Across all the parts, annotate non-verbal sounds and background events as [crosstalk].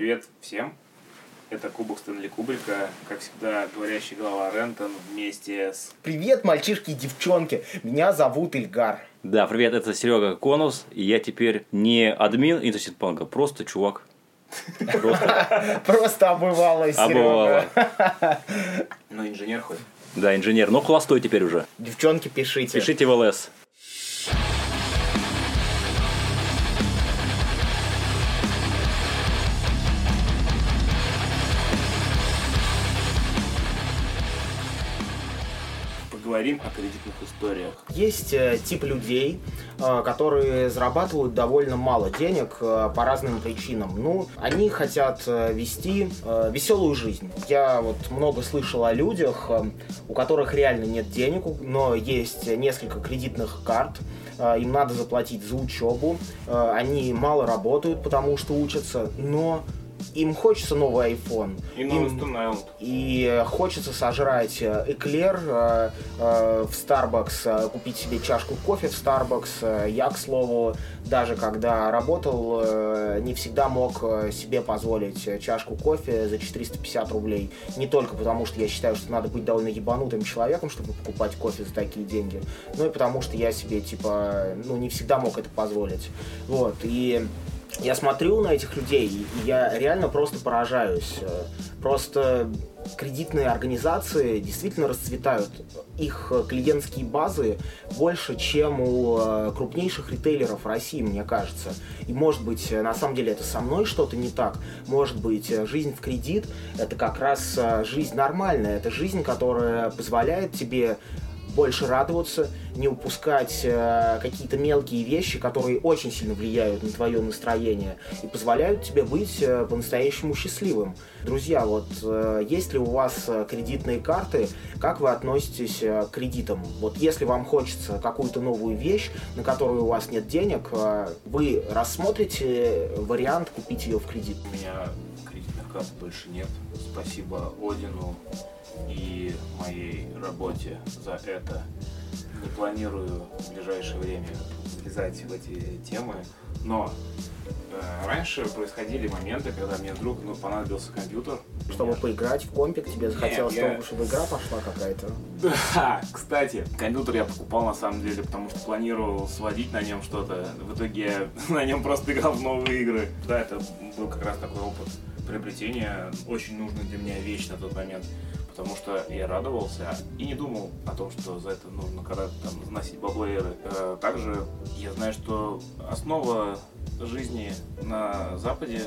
Привет всем. Это Кубок Стэнли Кубрика, как всегда, говорящий голова Рентон вместе с... Привет, мальчишки и девчонки. Меня зовут Ильгар. Да, привет, это Серега Конус, и я теперь не админ Интерсит Панка, просто чувак. Просто [laughs] Просто обывалый обывало. Серега. [laughs] Ну, инженер хоть. Да, инженер, но холостой теперь уже. Девчонки, пишите. Пишите в ЛС. Поговорим о кредитных историях. Есть э, тип людей, э, которые зарабатывают довольно мало денег э, по разным причинам. Ну, они хотят вести веселую жизнь. Я вот много слышал о людях, у которых реально нет денег, но есть несколько кредитных карт. Им надо заплатить за учебу. Они мало работают, потому что учатся, но им хочется новый iPhone. И Им- новый Island. И э, хочется сожрать эклер э, э, в Starbucks, э, купить себе чашку кофе в Starbucks. Э, Я, к слову, даже когда работал, э, не всегда мог себе позволить чашку кофе за 450 рублей. Не только потому, что я считаю, что надо быть довольно ебанутым человеком, чтобы покупать кофе за такие деньги, но и потому, что я себе, типа, ну, не всегда мог это позволить. Вот, и я смотрю на этих людей, и я реально просто поражаюсь. Просто кредитные организации действительно расцветают. Их клиентские базы больше, чем у э, крупнейших ритейлеров России, мне кажется. И может быть, э, на самом деле это со мной что-то не так. Может быть, э, жизнь в кредит это как раз жизнь нормальная. Это жизнь, которая позволяет тебе больше радоваться, не упускать э, какие-то мелкие вещи, которые очень сильно влияют на твое настроение и позволяют тебе быть э, по-настоящему счастливым. Друзья, вот э, есть ли у вас э, кредитные карты, как вы относитесь э, к кредитам? Вот если вам хочется какую-то новую вещь, на которую у вас нет денег, э, вы рассмотрите вариант купить ее в кредит. У меня кредитных карт больше нет. Спасибо Одину и моей работе за это. Не планирую в ближайшее время влезать в эти темы, но э, раньше происходили моменты, когда мне вдруг ну, понадобился компьютер. Чтобы Например. поиграть в компик, тебе захотелось, я- чтобы, [laughs] чтобы игра пошла какая-то. Да, кстати, компьютер я покупал на самом деле, потому что планировал сводить на нем что-то. В итоге я [laughs] на нем просто играл в новые игры. Да, это был как раз такой опыт приобретения, очень нужная для меня вещь на тот момент. Потому что я радовался и не думал о том, что за это нужно когда-то там заносить баблоеры. Э, Также я знаю, что основа жизни на Западе,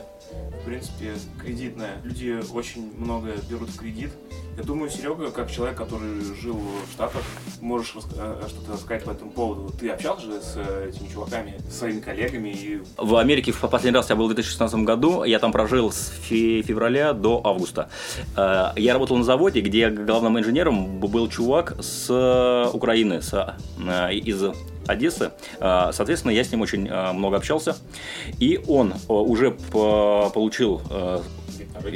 в принципе, кредитная. Люди очень много берут кредит. Я думаю, Серега, как человек, который жил в Штатах, можешь э, что-то сказать по этому поводу. Ты общался же с э, этими чуваками, с своими коллегами и В Америке в последний раз я был в 2016 году, я там прожил с фе- февраля до августа. Э, Я работал на заводе, где главным инженером был чувак с Украины, с, из Одессы. Соответственно, я с ним очень много общался. И он уже по- получил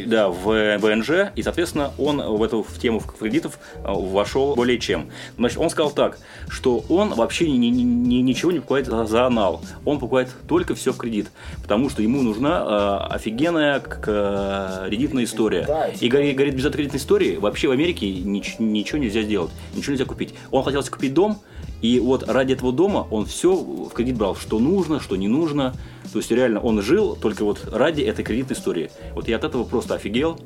да, в ВНЖ, и, соответственно, он в эту в тему кредитов э, вошел более чем. Значит, он сказал так, что он вообще ни- ни- ни- ничего не покупает за, анал, он покупает только все в кредит, потому что ему нужна э, офигенная кредитная история. Да, и говорит, говорит, без этой кредитной истории вообще в Америке нич- ничего нельзя сделать, ничего нельзя купить. Он хотел купить дом, и вот ради этого дома он все в кредит брал, что нужно, что не нужно. То есть реально он жил только вот ради этой кредитной истории. Вот я от этого просто офигел.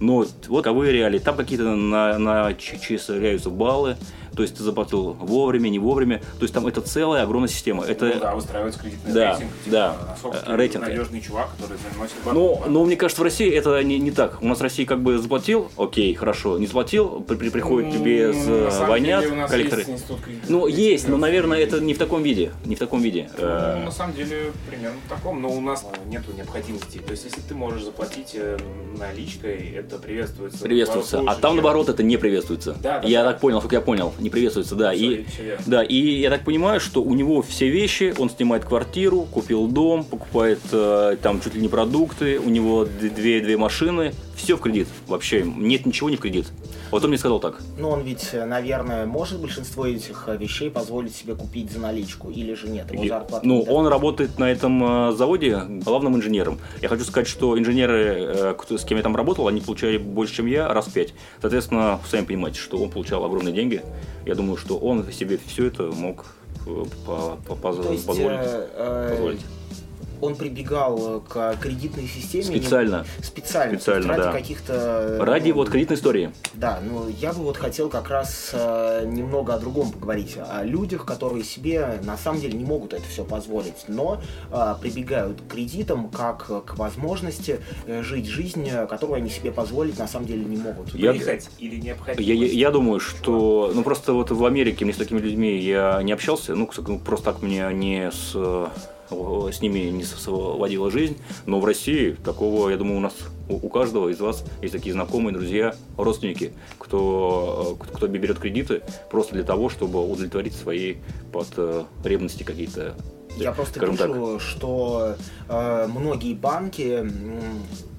Но вот таковые реалии. Там какие-то на, начисляются баллы. То есть ты заплатил вовремя, не вовремя. То есть там это целая огромная система. Это, ну, да, выстраивается кредитный да, рейтинг. типа, да, насколько э, рейтинг. надежный чувак, который заносит Ну, бабки. но мне кажется, в России это не, не так. У нас в России как бы заплатил, окей, хорошо. Не заплатил, при, при- приходят тебе с Ну, самом войнят, деле у нас коллекторы. есть Ну, есть, но, наверное, это не в таком виде. Не в таком виде. Ну, Э, на самом деле, примерно в таком, но у нас э, нету необходимости. То есть, если ты можешь заплатить э, наличкой, это приветствуется. Приветствуется. А там, наоборот, это не приветствуется. Да, да, я так понял, как я понял. Не приветствуется, да. И, да, и я так понимаю, что у него все вещи, он снимает квартиру, купил дом, покупает э, там чуть ли не продукты, у него две, две машины, все в кредит вообще, нет ничего не в кредит. Вот он мне сказал так. Ну, он ведь, э, наверное, может большинство этих э, вещей позволить себе купить за наличку, или же нет, его зарплата ну, он работает на этом э, заводе главным инженером. Я хочу сказать, что инженеры, с кем я там работал, они получали больше, чем я, раз в пять. Соответственно, сами понимаете, что он получал огромные деньги. Я думаю, что он себе все это мог э, по- по- поз- То есть, позволить. Э, э, он прибегал к кредитной системе Специально. не- специально, Специально, ради да. каких-то э, Ради ну, вот кредитной истории. Да, ну я бы вот хотел как раз э, немного о другом поговорить, о людях, которые себе на самом деле не могут это все позволить, но э, прибегают к кредитам как э, к возможности э, жить жизнь, э, которую они себе позволить на самом деле не могут. Я- или необходимо? Я, я- я думаю, что, ну просто вот в Америке мне с такими людьми я не общался, ну, ну, просто так мне не с, э, с ними не сводила жизнь, но в России такого, я думаю, у нас у, каждого из вас есть такие знакомые, друзья, родственники, кто, э, кто берет кредиты просто для того, чтобы удовлетворить свои потребности какие-то. Я просто вижу, что э, многие банки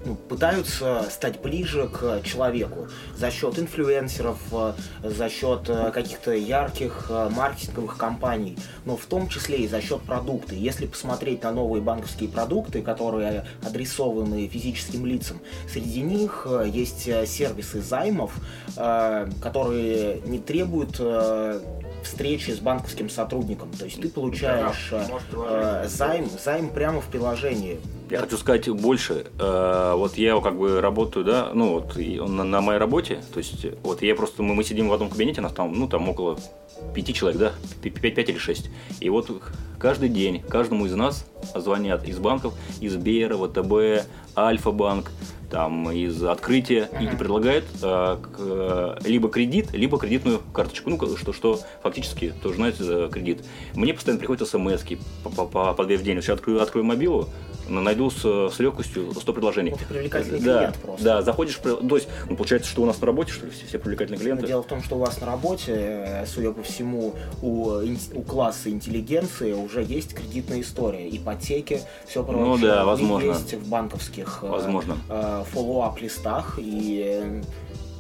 ну, пытаются стать ближе к человеку за счет инфлюенсеров, э, за счет э, каких-то ярких э, маркетинговых компаний, но в том числе и за счет продукта. Если посмотреть на новые банковские продукты, которые адресованы физическим лицам, среди них есть сервисы займов, которые не требуют встречи с банковским сотрудником. То есть ты получаешь Да, э, э, займ, займ прямо в приложении. Я хочу сказать больше. Э, Вот я как бы работаю, да, ну вот и на, на моей работе, то есть вот я просто, мы, мы сидим в одном кабинете, нас там, ну там около пяти человек, да, пять, пять или шесть. И вот каждый день каждому из нас звонят из банков, из Сбера, ВТБ, Альфа-банк, там из открытия и Мгм. предлагают э, к- э, либо кредит, либо кредитную карточку. Ну, что, что фактически тоже знаете за кредит. Мне постоянно приходят смс по, по, по, по две в день. Сейчас открою, открою мобилу, но найду с, с легкостью 100 предложений. Ты привлекательный да, клиент просто. Да, заходишь, то есть, ну, получается, что у нас на работе, что ли, все, все привлекательные Но клиенты. дело в том, что у вас на работе, э, судя по всему, у, у класса интеллигенции уже есть кредитная история, ипотеки, все прочее. Ну да, возможно. есть в банковских Возможно. э, follow-up листах и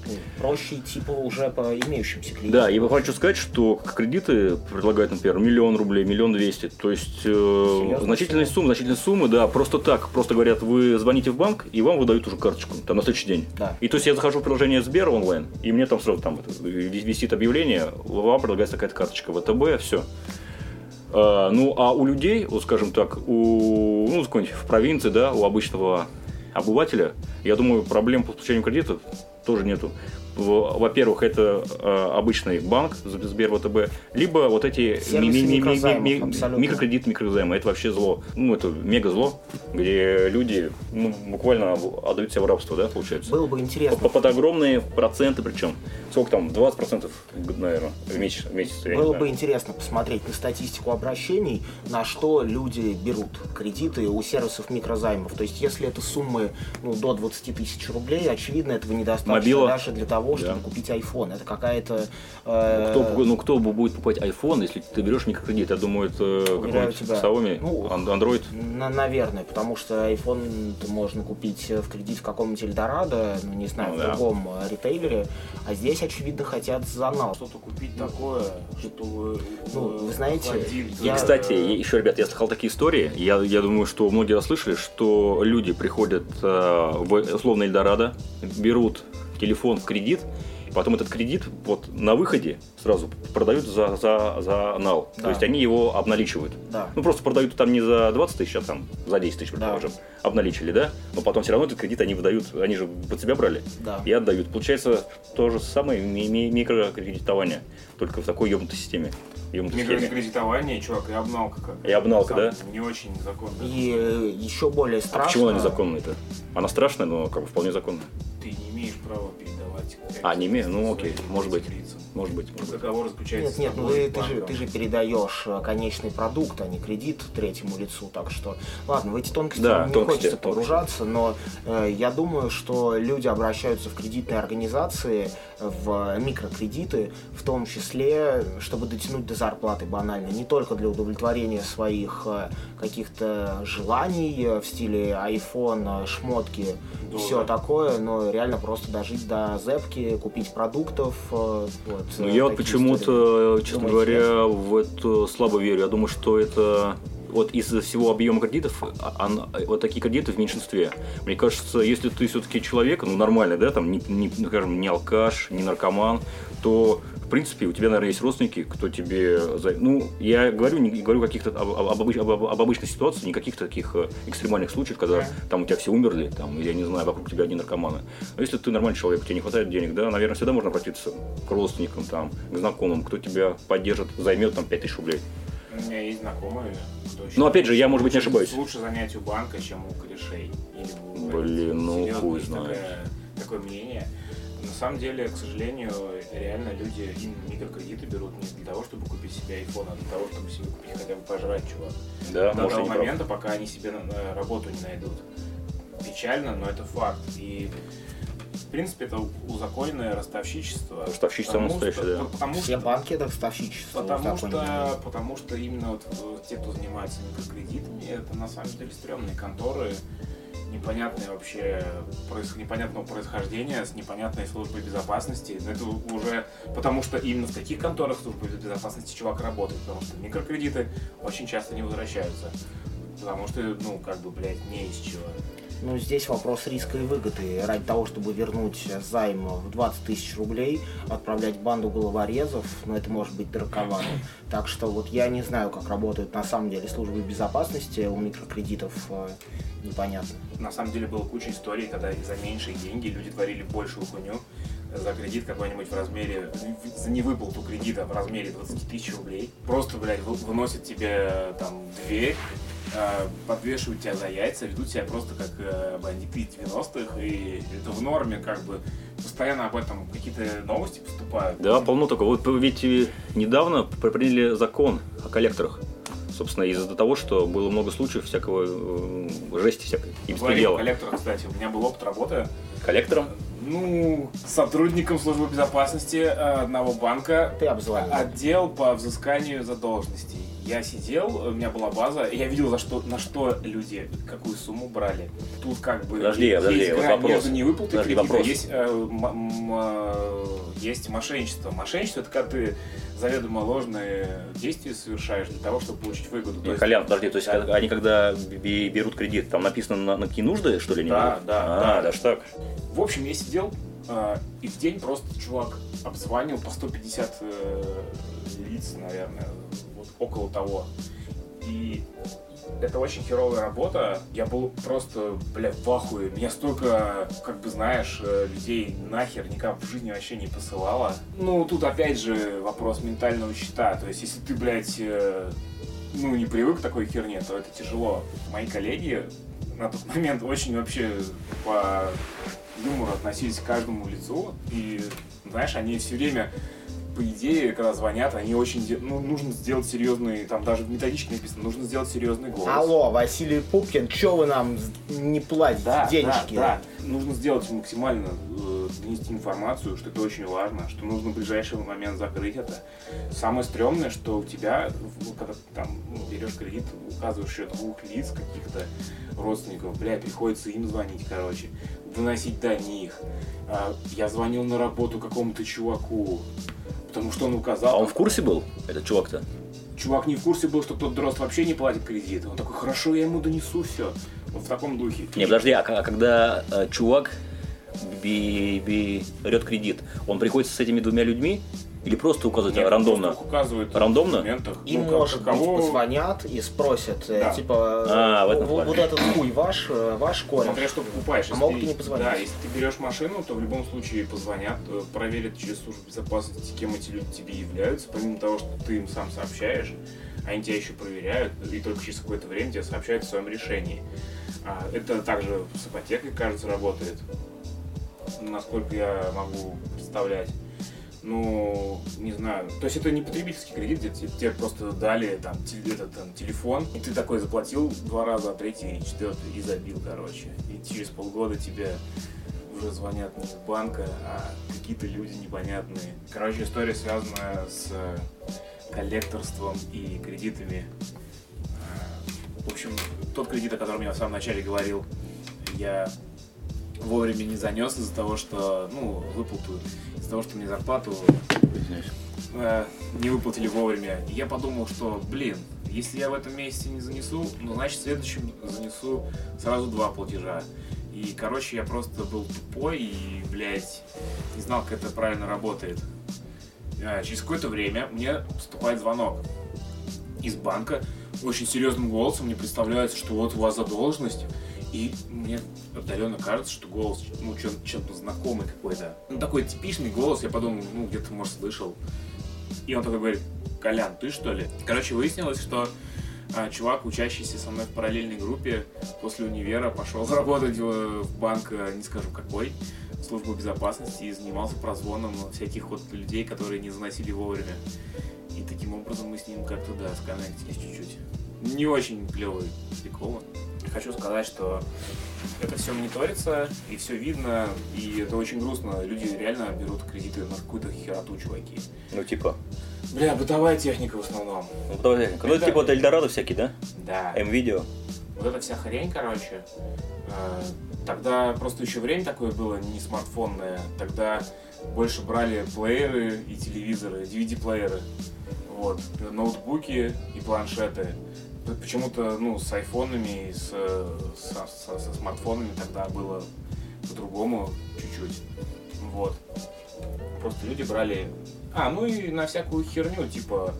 ну, проще идти по уже по имеющимся кредитам. Да, я хочу сказать, что кредиты предлагают, например, миллион рублей, миллион двести. То есть э, значительные суммы, значительные суммы, да, просто так. Просто говорят, вы звоните в банк, и вам выдают уже карточку, там, на следующий день. Да. И то есть я захожу в приложение Сбер онлайн, и мне там сразу там висит объявление, вам предлагается такая карточка ВТБ, все. ну, а у людей, вот скажем так, у, ну, в провинции, да, у обычного обывателя, я думаю, проблем по получению кредитов тоже нету. Во-первых, это э, обычный банк, Сбер, ВТБ, либо вот эти ми- ми- ми- ми- микрокредит, микрозаймы. Это вообще зло. Ну, это мега зло, где люди ну, буквально отдают себя в рабство, да, получается. Было бы интересно. Под, под огромные проценты причем. Сколько там? 20% наверное, в месяц. В месяц Было бы интересно посмотреть на статистику обращений, на что люди берут кредиты у сервисов микрозаймов. То есть, если это суммы ну, до 20 тысяч рублей, очевидно, этого недостаточно Мобила. даже для того, чтобы Да. купить iPhone. Это какая-то... э, Кто, ну, кто будет покупать iPhone, если ты берешь микрокредит? Я думаю, это какой-нибудь тебя. Xiaomi, Ну, Android. на- наверное, потому что iPhone можно купить в кредит в каком-нибудь Эльдорадо, ну не знаю, Ну в да. другом э, ритейлере, а здесь, очевидно, хотят за нал. Что-то купить такое, что Ну, вы знаете, я- И, кстати, еще, ребят, я слыхал такие истории. Я, я думаю, что многие расслышали, что люди приходят э, в условно Эльдорадо, берут телефон в кредит, потом этот кредит вот на выходе сразу продают за, за, за нал. Да. То есть они его обналичивают. Да. Ну, просто продают там не за 20 тысяч, а там за 10 тысяч, Да. предположим. Обналичили, да? Но потом все равно этот кредит они выдают, они же под себя брали Да. и отдают. Получается то же самое ми- ми- микрокредитование, только в такой ебнутой системе. Микрокредитование, чувак, и обналка как. И обналка, да? Не очень законно. И э, еще более А страшно... почему она незаконная-то? Она страшная, но как бы вполне законная. Ты не имеешь права передавать. А, не имею? Ну, окей, может быть. Может быть, может быть. Договор заключается Нет, нет, ну ты, же, ты же передаешь э, конечный продукт, а не кредит третьему лицу, так что, ладно, в эти тонкости Да, не тонкости, хочется тонкости. погружаться, но э, я думаю, что люди обращаются в кредитные организации, в микрокредиты, в том числе, чтобы дотянуть до зарплаты банально, не только для удовлетворения своих э, каких-то желаний э, в стиле iPhone, э, шмотки, Да, все такое, но реально просто дожить до зепки, купить продуктов, вот. Ну, я истории. почему-то, честно Думаете, говоря, в это слабо верю. Я думаю, что это вот из-за всего объема кредитов, а- он- вот такие кредиты в меньшинстве. Мне кажется, если ты все-таки человек, ну, нормальный, да, там, не, не, ну, скажем, не алкаш, не наркоман, то, в принципе, у тебя, наверное, есть родственники, кто тебе... Ну, я говорю, не говорю каких-то об, об, об- об обычной ситуации, не каких-то таких э, экстремальных случаев, когда там у тебя все умерли, там, я не знаю, вокруг тебя одни наркоманы. Но если ты нормальный человек, тебе не хватает денег, да, наверное, всегда можно обратиться к родственникам, там, к знакомым, кто тебя поддержит, займет там 5000 рублей. У меня есть знакомые, кто Ну, опять же, я, может быть, не ошибаюсь. Лучше занять у банка, чем у корешей. Или у Блин, ну, Серьезно, хуй знает. такое, такое мнение. На самом деле, к сожалению, реально люди микрокредиты берут не для того, чтобы купить себе iPhone, а для того, чтобы себе купить хотя бы пожрать, чувак. Да, До может, того не прав. момента, пока они себе работу не найдут. Печально, но это факт. И в принципе это узаконенное ростовщичество. Ростовщичество Потому настоящее, что- да. Потому Все что банки это ставщичество. Потому что, потому что именно вот те, кто занимается микрокредитами, это на самом деле стрёмные конторы, непонятные вообще, проис- непонятного происхождения, с непонятной службой безопасности. Это уже потому что именно в таких конторах службы безопасности чувак работает, потому что микрокредиты очень часто не возвращаются. Потому что, ну, как бы, блядь, не из чего. Ну, здесь вопрос риска и выгоды. Ради того, чтобы вернуть займ в 20 тысяч рублей, отправлять банду головорезов, ну, это может быть дороговато. Так что вот я не знаю, как работают на самом деле службы безопасности у микрокредитов, э, непонятно. На самом деле было куча историй, когда за меньшие деньги люди творили большую хуйню за кредит какой-нибудь в размере, за невыплату кредита в размере 20 тысяч рублей. Просто, блядь, вы- выносят тебе там дверь, э, подвешивают тебя за яйца, ведут себя просто как э, бандиты из 90-х, и это в норме, как бы, постоянно об этом какие-то новости поступают. Да, полно такого. Вот ведь э, недавно при- приняли закон о коллекторах. Собственно, из-за того, что было много случаев всякого э, жести всякой и Говорим о коллекторах, кстати, у меня был опыт работы Коллектором? Ну, сотрудником службы безопасности э, одного банка, Ты обзвонил. отдел по взысканию задолженностей. Я сидел, у меня была база, и я видел, за что, на что люди, какую сумму брали. Тут как бы Подожди, есть подожди, вот грань вопрос. между невыплатой Подожди, кредита, вопрос. есть, э, м- м- э, есть мошенничество. Мошенничество – это когда ты заведомо ложные действия совершаешь для того, чтобы получить выгоду. То Не, есть- Колян, подожди, то есть Да. они когда бе- берут кредит, там написано на, на какие нужды, что ли, они Да, да, А, да. даже так. В общем, я сидел, э, и в день просто чувак обзванивал по 150 э, лиц, наверное, вот около того. И это очень херовая работа. Я был просто, бля, в ахуе. Меня столько, как бы знаешь, э, людей нахер никак в жизни вообще не посылало. Ну, тут опять же вопрос ментального счета. То есть, если ты, блядь, э, ну, не привык к такой херне, то это тяжело. Мои коллеги на тот момент очень вообще по юмору относились к каждому лицу. И, знаешь, они все время, по идее, когда звонят, они очень... Ну, нужно сделать серьезный... Там даже в методичке написано, нужно сделать серьезный голос. Алло, Василий Пупкин, чё вы нам не платите Да, денежки? да, да. Нужно сделать максимально, э, донести информацию, что это очень важно, что нужно в ближайший момент закрыть это. Самое стрёмное, что у тебя, когда ты там ну, берешь кредит, указываешь счет двух лиц каких-то родственников, бля, приходится им звонить, короче, доносить до них. А, я звонил на работу какому-то чуваку, потому что он указал. А он в курсе был, этот чувак-то? Чувак не в курсе был, что тот дрозд вообще не платит кредит. Он такой, хорошо, я ему донесу все. Вот в таком духе. Не, подожди, а, а когда э, чувак бе- бе- берет кредит, он приходит с этими двумя людьми или просто указывает Нет, рандомно? просто указывает Рандомно? Им, Ну, может кого- быть, позвонят и спросят, э, Да. типа, А, в этом «Вот- вот этот хуй ваш, э, ваш кореш. Смотря что покупаешь. А Если могут ты- и не позвонить. Да, если ты берешь машину, то в любом случае позвонят, э, проверят через службу безопасности, кем эти люди тебе являются. Помимо того, что ты им сам сообщаешь, они тебя еще проверяют, и только через какое-то время тебе сообщают о своем решении. А, это также с ипотекой, кажется, работает. насколько я могу представлять. Ну, не знаю. То есть это не потребительский кредит, где тебе, тебе просто дали там, те- этот, там, телефон, и ты такой заплатил два раза, а третий, четвертый и забил, короче. И через полгода тебе уже звонят не из банка, а какие-то люди непонятные. Короче, история связана с э, коллекторством и кредитами. Э, В общем, тот кредит, о котором я в самом начале говорил, я вовремя не занес из-за того, что, ну, выплату, из-за того, что мне зарплату э, не выплатили вовремя. И я подумал, что, блин, если я в этом месяце не занесу, ну, значит, в следующем занесу сразу два платежа. И, короче, я просто был тупой и, блядь, не знал, как это правильно работает. А, Через какое-то время мне поступает звонок из банка. Очень серьезным голосом мне представляется, что вот у вас задолженность. И мне отдаленно кажется, что голос, ну, чем- чем-то знакомый какой-то. Ну, такой типичный голос, я подумал, ну, где-то, может, слышал. И он такой говорит, Колян, ты что ли? Короче, выяснилось, что а, чувак, учащийся со мной в параллельной группе, после универа пошел [laughs] работать в, в банк, а, не скажу какой, в службу безопасности и занимался прозвоном всяких вот людей, которые не заносили вовремя. И таким образом мы с ним как-то, да, сконнектились чуть-чуть. Не очень клевый прикол. Хочу сказать, что это все мониторится, и все видно, и это очень грустно. Люди реально берут кредиты на какую-то хероту, чуваки. Ну, типа. Бля, бытовая техника в основном. Ну, давай, ну, это типа вот Эльдорадо всякие, да? Да. М-видео. Вот эта вся хрень, короче, э, тогда просто еще время такое было не смартфонное. Тогда больше брали плееры и телевизоры, DVD-плееры. Вот, ноутбуки и планшеты. Почему-то, ну, с айфонами и с, со, со- со смартфонами тогда было по-другому чуть-чуть. Вот. Просто люди брали... А, ну и на всякую херню, типа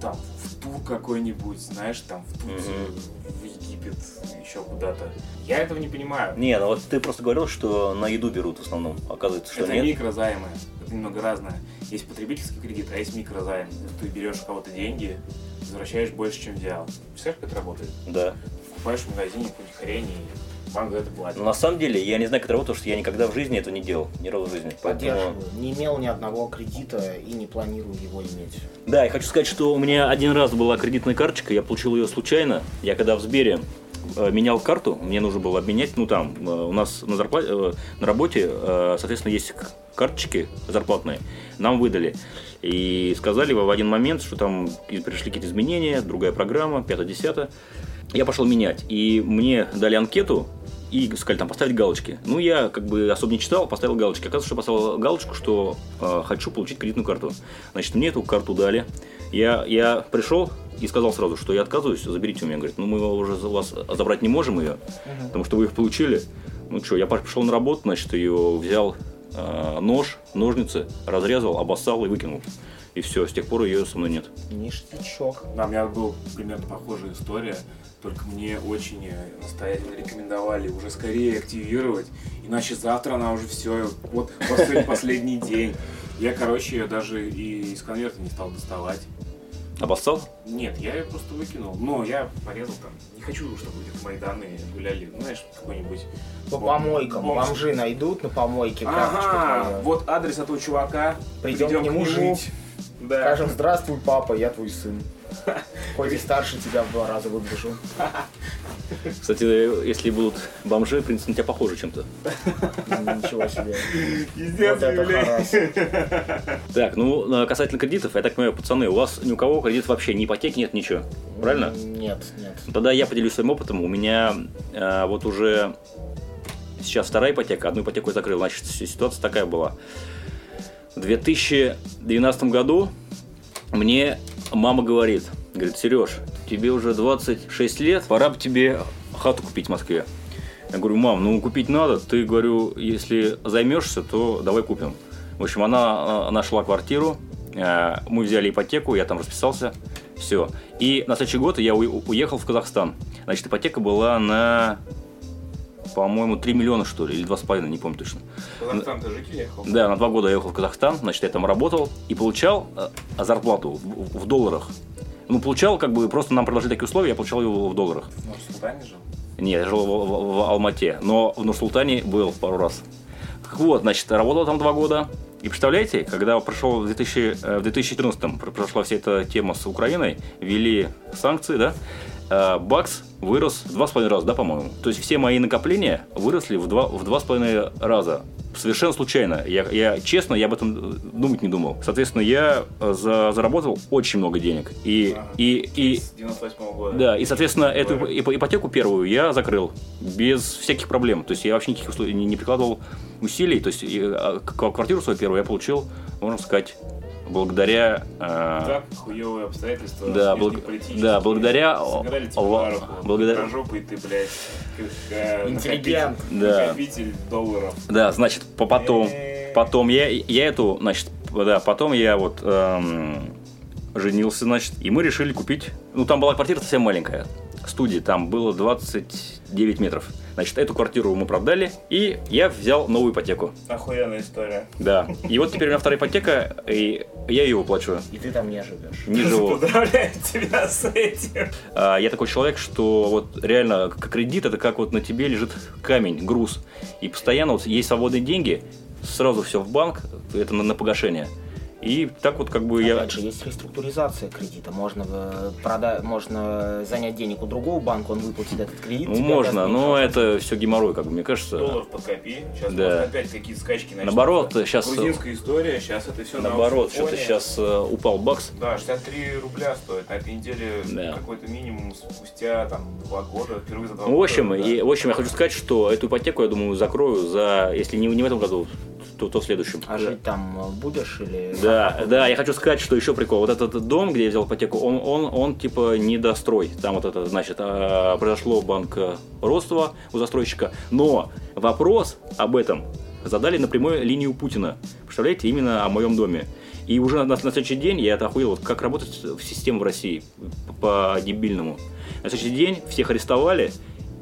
там в тур какой-нибудь, знаешь, там в Турцию, в Египет, еще куда-то. Я этого не понимаю. Не, ну вот ты просто говорил, что на еду берут в основном. Оказывается, что это нет. микрозаймы, это немного разное. Есть потребительский кредит, а есть микрозайм. Ты берешь у кого-то деньги, возвращаешь больше, чем взял. Представляешь, как это работает? Да. Покупаешь в магазине какую-нибудь хрень, и банк за это платит. Но на самом деле, я не знаю, как это работает, потому что я никогда в жизни этого не делал. Ни разу в жизни. Поэтому... Поддерживаю. Не имел ни одного кредита и не планирую его иметь. Да, я хочу сказать, что у меня один раз была кредитная карточка, я получил ее случайно. Я когда в Сбере менял карту, мне нужно было обменять, ну там, э, у нас на, зарплате, э, на работе, э, соответственно, есть карточки зарплатные, нам выдали. И сказали в один момент, что там пришли какие-то изменения, другая программа, 5-10. Я пошел менять, и мне дали анкету, и сказали там поставить галочки. Ну, я как бы особо не читал, поставил галочки. Оказывается, что поставил галочку, что э, хочу получить кредитную карту. Значит, мне эту карту дали. Я, я пришел и сказал сразу, что я отказываюсь, заберите у меня. Говорит, ну мы уже за вас забрать не можем ее, потому что вы их получили. Ну что, я пошел на работу, значит, ее взял э, нож, ножницы, разрезал, обоссал и выкинул. И все, с тех пор ее со мной нет. Ништячок. Да, у меня была примерно похожая история, только мне очень э, настоятельно рекомендовали уже скорее активировать, иначе завтра она уже все, вот последний, [laughs] последний день. Я, короче, ее даже и из конверта не стал доставать. Обоссал? Нет, я ее просто выкинул. Но я порезал там. Не хочу, чтобы где-то мои данные гуляли. Ну, Знаешь, какой-нибудь... По бом- помойкам. бомж. Бомжи найдут на помойке Ага, вот адрес этого чувака. Придем к нему жить. Да. Скажем, здравствуй, папа, я твой сын. Хоть и старше тебя в два раза выгляжу. Кстати, если будут бомжи, в принципе, на тебя похожи чем-то. Ничего себе. Пиздец, Вот это. Так, ну, э, касательно кредитов, я так понимаю, пацаны, у вас ни у кого кредит вообще, ни ипотеки нет, ничего. Правильно? Нет, нет. Тогда я поделюсь своим опытом. У меня э, вот уже сейчас вторая ипотека, одну ипотеку я закрыл. Значит, си- ситуация такая была. В 2012 году мне мама говорит, говорит, Сереж, тебе уже 26 лет, пора бы тебе хату купить в Москве. Я говорю, мам, ну купить надо, ты, говорю, если займешься, то давай купим. В общем, она э, нашла квартиру, э, мы взяли ипотеку, я там расписался, все. И на следующий год я уехал в Казахстан. Значит, ипотека была на, по-моему, 3 миллиона, что ли, или 2,5, не помню точно. В Казахстан ты жить уехал? Да, на два года я ехал в Казахстан, значит, я там работал и получал э, зарплату в, в долларах. Ну, получал, как бы, просто нам предложили такие условия, я получал его в долларах. Ну, в Султане жил? Нет, я жил в, в- в Алмате, но в Нур-Султане был пару раз. Вот, значит, работал там два года. И представляете, когда прошел в, 2000, э, в 2014 пр- прошла вся эта тема с Украиной, ввели санкции, да, бакс вырос в два с половиной раза, да, по-моему. То есть все мои накопления выросли в два, в два с половиной раза. Совершенно случайно. Я, я честно, я об этом э, думать не думал. Соответственно, я э, за- заработал очень много денег. И, Ага. и, и, С 98 года. да, и, соответственно, эту ипотеку первую я закрыл без всяких проблем. То есть я вообще никаких условий не, не прикладывал усилий. То есть и, а, квартиру свою первую я получил, можно сказать, благодаря... э, Так, хуевые обстоятельства. Да, благ- да, благодаря- Сыграли тебе на руку. благодаря- ты, блядь, как, э, Интеллигент. Да. Долларов. Да, значит, по- потом, потом я, я эту, значит, да, потом я вот эм, женился, значит, и мы решили купить, ну, там была квартира совсем маленькая, студии, там было 29 метров. Значит, эту квартиру мы продали, и я взял новую ипотеку. Охуенная история. Да. И вот теперь у меня вторая ипотека, и я ее выплачиваю. И ты там не живешь. Не [laughs] живу. Поздравляю тебя с этим. А, Я такой человек, что вот реально кредит это как вот на тебе лежит камень, груз. И постоянно вот есть свободные деньги, сразу все в банк, это на, на погашение. И так вот как бы я... Опять же, есть реструктуризация кредита. Можно, э, прода- можно занять денег у другого банка, он выплатит этот кредит. Ну, можно, но это все геморрой, как бы, мне кажется. Долларов подкопи. Сейчас Да. опять какие-то скачки начнутся. Наоборот, щас- Грузинская история, сейчас это все Наоборот, что-то сейчас упал бакс. Да, 63 рубля стоит. На этой неделе Да. какой-то минимум спустя там два года, впервые за два Ну, в года. общем, да. и, в общем, я хочу сказать, что эту ипотеку, я думаю, закрою за, если не, не в этом году, то, то в следующем. А жить там э, будешь или... Да, да, я хочу сказать, что еще прикол. Вот этот дом, где я взял ипотеку, он, он, он типа недострой. Там вот это, значит, а, произошло банкротство у застройщика. Но вопрос об этом задали напрямую линию Путина. Представляете, именно о моем доме. И уже на, на следующий день я это охуел, вот как работает система в России по-дебильному. На следующий день всех арестовали,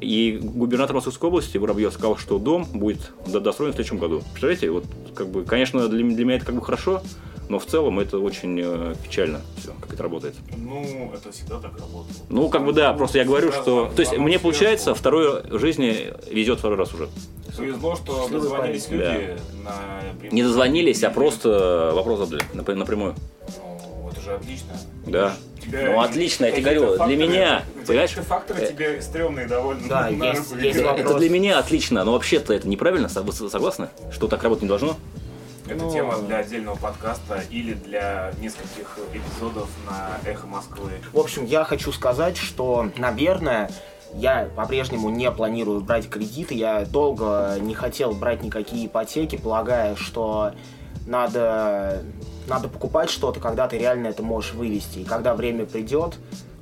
и губернатор Московской области Воробьев сказал, что дом будет до- достроен в следующем году. Представляете, вот как бы, конечно, для, для меня это как бы хорошо, но в целом это очень э, печально все, как это работает. Ну, это всегда так работает. Ну, как бы да, просто я говорю, что... То есть мне сверху. получается, второй жизни везет второй раз уже. Повезло, что дозвонились люди на прямую Не дозвонились, а просто вопрос задали напр- напрямую. Ну, это же отлично. Да. Тебя Ну, отлично, я тебе говорю, для меня, понимаешь, факторы э, тебе стрёмные довольно Да, на есть- руку есть. Это для меня отлично, но вообще-то это неправильно, вы согласны? Что так работать не должно? Это Ну, тема для отдельного подкаста или для нескольких эпизодов на Эхо Москвы. В общем, я хочу сказать, что, наверное, я по-прежнему не планирую брать кредиты. Я долго не хотел брать никакие ипотеки, полагая, что надо, надо покупать что-то, когда ты реально это можешь вывести. И когда время придет,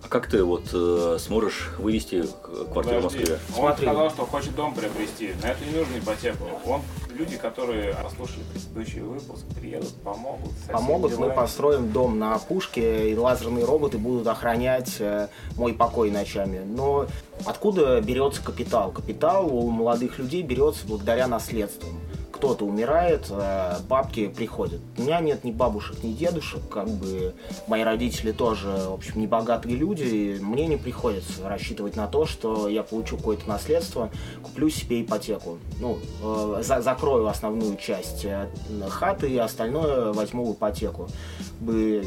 А как ты вот э, сможешь вывести квартиру в Подожди, Москве? Он Смотри. сказал, что хочет дом приобрести. На это не нужно ипотеку. Он, люди, которые послушали предыдущий выпуск, приедут, помогут. помогут, мы построим дом на опушке, и лазерные роботы будут охранять э, мой покой ночами. Но откуда берется капитал? Капитал у молодых людей берется благодаря наследствам. Кто-то умирает, э, бабки приходят. У меня нет ни бабушек, ни дедушек, как бы мои родители тоже, в общем, не богатые люди, и мне не приходится рассчитывать на то, что я получу какое-то наследство, куплю себе ипотеку. Ну, э, за- закрою основную часть э, хаты, и остальное возьму в ипотеку. Бы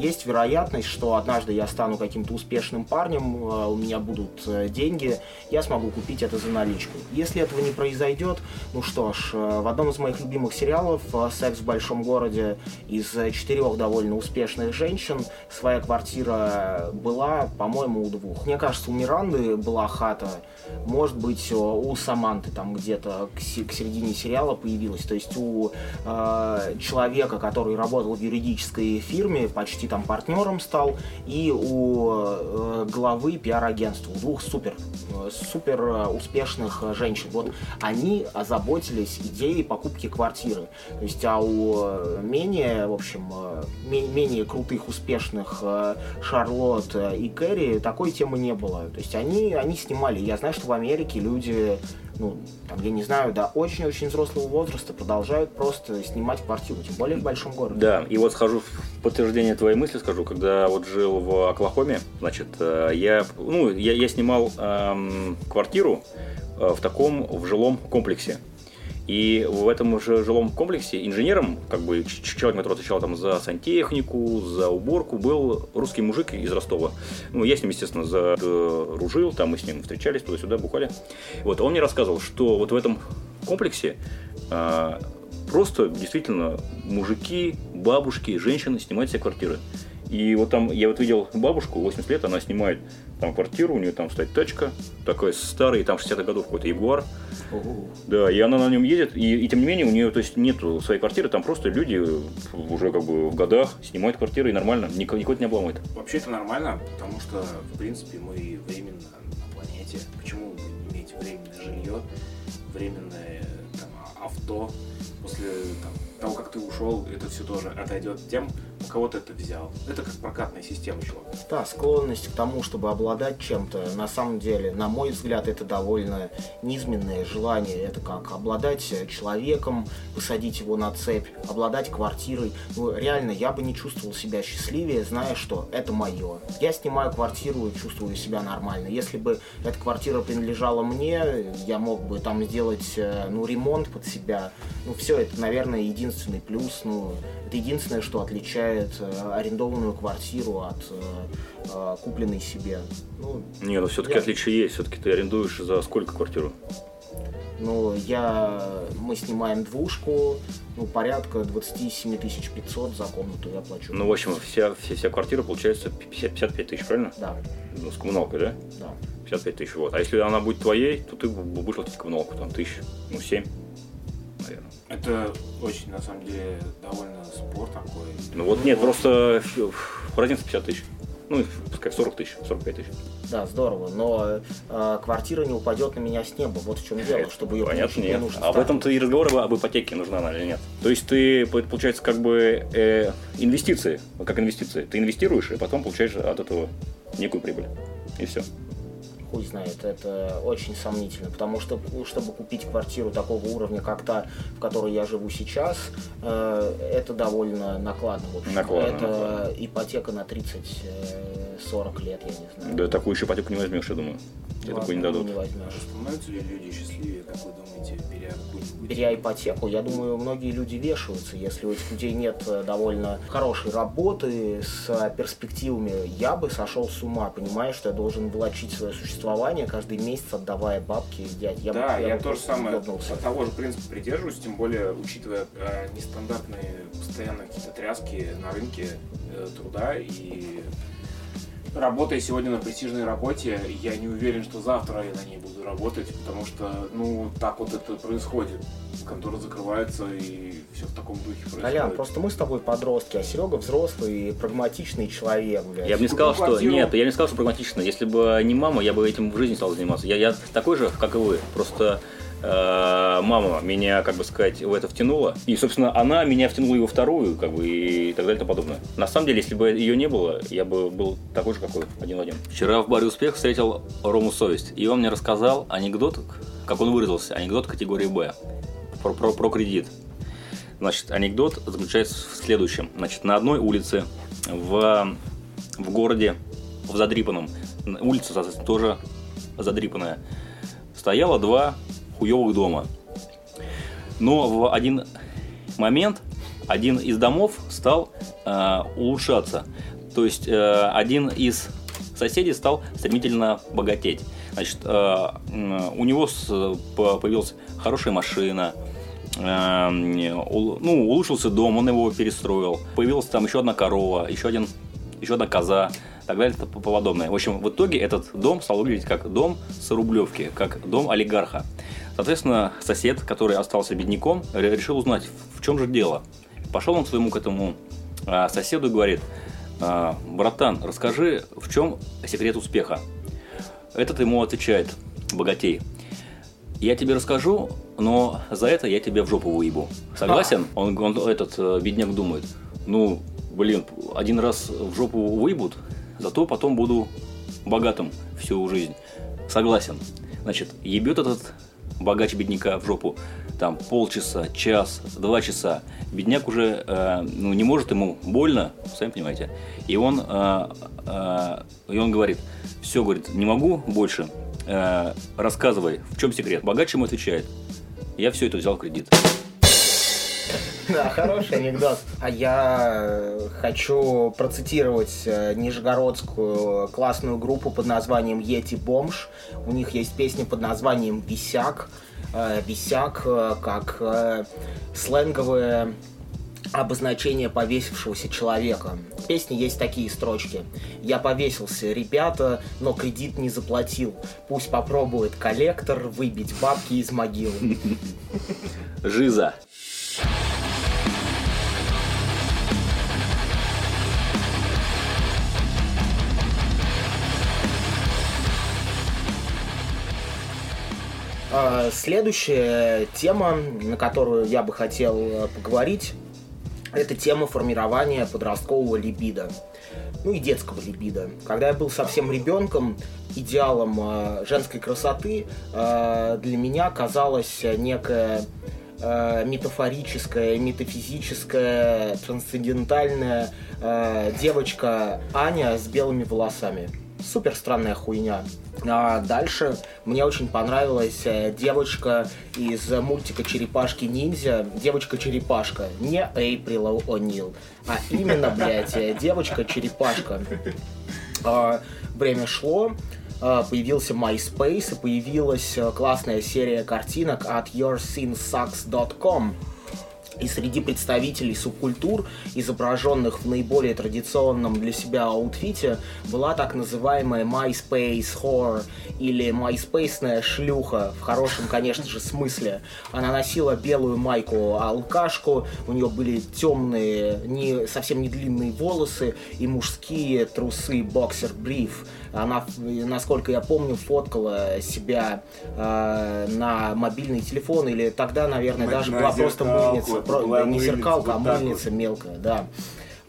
есть вероятность, что однажды я стану каким-то успешным парнем, э, у меня будут э, деньги, я смогу купить это за наличку. Если этого не произойдет, ну что ж, э, в одном из моих любимых сериалов «Секс в большом городе» из четырех довольно успешных женщин своя квартира была, по-моему, у двух. Мне кажется, у Миранды была хата, может быть, у Саманты там где-то к середине сериала появилась. То есть у э, человека, который работал в юридической фирме, почти там партнером стал, и у э, главы пиар-агентства, двух супер, э, супер э, успешных женщин. Вот они озаботились идеей покупки квартиры. То есть, а у менее, в общем, ме- менее крутых, успешных Шарлотт и Кэрри такой темы не было. То есть они, они снимали. Я знаю, что в Америке люди ну, там, я не знаю, до очень-очень взрослого возраста продолжают просто снимать квартиру, тем более в большом городе. Да, и вот схожу в подтверждение твоей мысли, скажу, когда вот жил в Оклахоме, значит, э, я, ну, я, я снимал эм, квартиру э, в таком, в жилом комплексе. И в этом же жилом комплексе инженером, как бы человек, который отвечал там за сантехнику, за уборку, был русский мужик из Ростова. Ну, я с ним, естественно, задружил, там мы с ним встречались, туда-сюда, бухали. Вот, он мне рассказывал, что вот в этом комплексе а, просто действительно мужики, бабушки, женщины снимают себе квартиры. И вот там, я вот видел бабушку, 80 лет, она снимает там квартиру, у нее там стоит тачка, такой старый, там 60-х годов какой-то Ягуар. Да, и она на нем едет, и, и тем не менее у нее то есть, нету своей квартиры, там просто люди уже как бы в годах снимают квартиры и нормально, никого, никого не обломает. Вообще это нормально, потому что, в принципе, мы временно на планете. Почему иметь временное жилье, временное там, авто, после там, того, как ты ушел, это все тоже отойдет тем, у кого ты это взял. Это как прокатная система, чувак. Да, склонность к тому, чтобы обладать чем-то, на самом деле, на мой взгляд, это довольно низменное желание. Это как обладать человеком, посадить его на цепь, обладать квартирой. Ну, реально, я бы не чувствовал себя счастливее, зная, что это мое. Я снимаю квартиру и чувствую себя нормально. Если бы эта квартира принадлежала мне, я мог бы там сделать, э, ну, ремонт под себя. Ну, все, это, наверное, единственный плюс. Ну, это единственное, что отличает э, арендованную квартиру от э, э, купленной себе. Ну, Не, ну все-таки я... отличие есть. Все-таки ты арендуешь за сколько квартиру? Ну, я... Мы снимаем двушку, ну, порядка 27 500 за комнату я плачу. Ну, в общем, вся, вся, вся квартира получается 50, 55 тысяч, правильно? Да. Ну, с коммуналкой, да? Да. 55 тысяч, вот. А если она будет твоей, то ты будешь платить коммуналку, там, тысяч, ну, 7 наверное. Это очень, на самом деле, довольно спор такой. Ну вот нет, просто разница 50 тысяч. Ну, пускай 40 тысяч, 45 тысяч. Да, здорово, но э, квартира не упадет на меня с неба. Вот в чем дело, чтобы ее Понятно, получить, нет. нужно Об этом-то и разговор об ипотеке, нужна она или нет. То есть ты, получается, как бы э, инвестиции, как инвестиции. Ты инвестируешь, и потом получаешь от этого некую прибыль. И все хуй знает, это очень сомнительно, потому что, чтобы купить квартиру такого уровня, как та, в которой я живу сейчас, э, это довольно накладно. Накладно, это накладно. ипотека на 30 40 лет, я не знаю. Да такую еще ипотеку не возьмешь, я думаю. Тебе такую не дадут. Не возьмешь. Становятся ли люди счастливее, как вы думаете, беря Беря ипотеку. Я думаю, многие люди вешаются, если у этих людей нет э, довольно хорошей работы с перспективами. Я бы сошел с ума, понимая, что я должен влачить свое существование каждый месяц, отдавая бабки. Я, я, да, я, я тоже самое По от того же принципа придерживаюсь, тем более учитывая э, нестандартные постоянно какие-то тряски на рынке э, труда и работая сегодня на престижной работе, я не уверен, что завтра я на ней буду работать, потому что, ну, так вот это происходит. Конторы закрываются и все в таком духе происходит. Колян, просто мы с тобой подростки, а Серега взрослый и прагматичный человек, блядь. Я бы не сказал, что... Нет, я не сказал, что прагматично. Если бы не мама, я бы этим в жизни стал заниматься. Я, я такой же, как и вы. Просто мама меня, как бы сказать, в это втянула. И, собственно, она меня втянула и во вторую, как бы, и так далее и тому подобное. На самом деле, если бы ее не было, я бы был такой же, какой один в один. Вчера в баре «Успех» встретил Рому Совесть, и он мне рассказал анекдот, как он выразился, анекдот категории «Б», про, про, про кредит. Значит, анекдот заключается в следующем. Значит, на одной улице в, в городе, в Задрипанном, улица, соответственно, тоже задрипанная, стояло два хуевых дома. Но в один момент один из домов стал э, улучшаться. То есть э, один из соседей стал стремительно богатеть. Значит, э, у него с, появилась хорошая машина, э, ну, улучшился дом, он его перестроил. Появилась там еще одна корова, еще, один, еще одна коза так далее и тому подобное. В общем, в итоге этот дом стал выглядеть как дом с Рублевки, как дом олигарха. Соответственно, сосед, который остался бедняком, решил узнать, в чем же дело. Пошел он своему к этому а, соседу и говорит, «А, братан, расскажи, в чем секрет успеха. Этот ему отвечает, богатей, я тебе расскажу, но за это я тебя в жопу выебу. Согласен? Он, он этот э, бедняк думает, ну, блин, один раз в жопу выебут, зато потом буду богатым всю жизнь. Согласен. Значит, ебет этот богаче бедняка в жопу, там полчаса, час, два часа. Бедняк уже э, ну, не может ему больно, сами понимаете. И он, э, э, и он говорит, все, говорит, не могу больше, э, рассказывай, в чем секрет. Богач ему отвечает, я все это взял в кредит. [laughs] Да, хороший анекдот. А я хочу процитировать э, нижегородскую классную группу под названием Ети Бомж. У них есть песня под названием Висяк. Э, Висяк э, как сленговое обозначение повесившегося человека. В песне есть такие строчки. «Я повесился, ребята, но кредит не заплатил. Пусть попробует коллектор выбить бабки из могил». Жиза. Следующая тема, на которую я бы хотел э, поговорить, это тема формирования подросткового либида. Ну и детского либида. Когда я был совсем ребенком, идеалом э, женской красоты э, для меня казалась некая э, метафорическая, метафизическая, трансцендентальная э, девочка Аня с белыми волосами. Супер странная хуйня. А дальше мне очень понравилась э, девочка из мультика «Черепашки ниндзя». Девочка-черепашка. Не Эйприл О'Нил, а именно, [laughs] блядь, э, девочка-черепашка. А, время шло, а, появился MySpace и появилась э, классная серия картинок от yoursinsucks.com и среди представителей субкультур, изображенных в наиболее традиционном для себя аутфите, была так называемая MySpace Whore или MySpace шлюха, в хорошем, конечно же, смысле. Она носила белую майку-алкашку, у нее были темные, не, совсем не длинные волосы и мужские трусы боксер-бриф. Она, насколько я помню, фоткала себя э, на мобильный телефон, или тогда, наверное, На- даже была просто зеркалку, мыльница. это про- была не мыльница, зеркалка, а вот так мыльница вот. мелкая, да.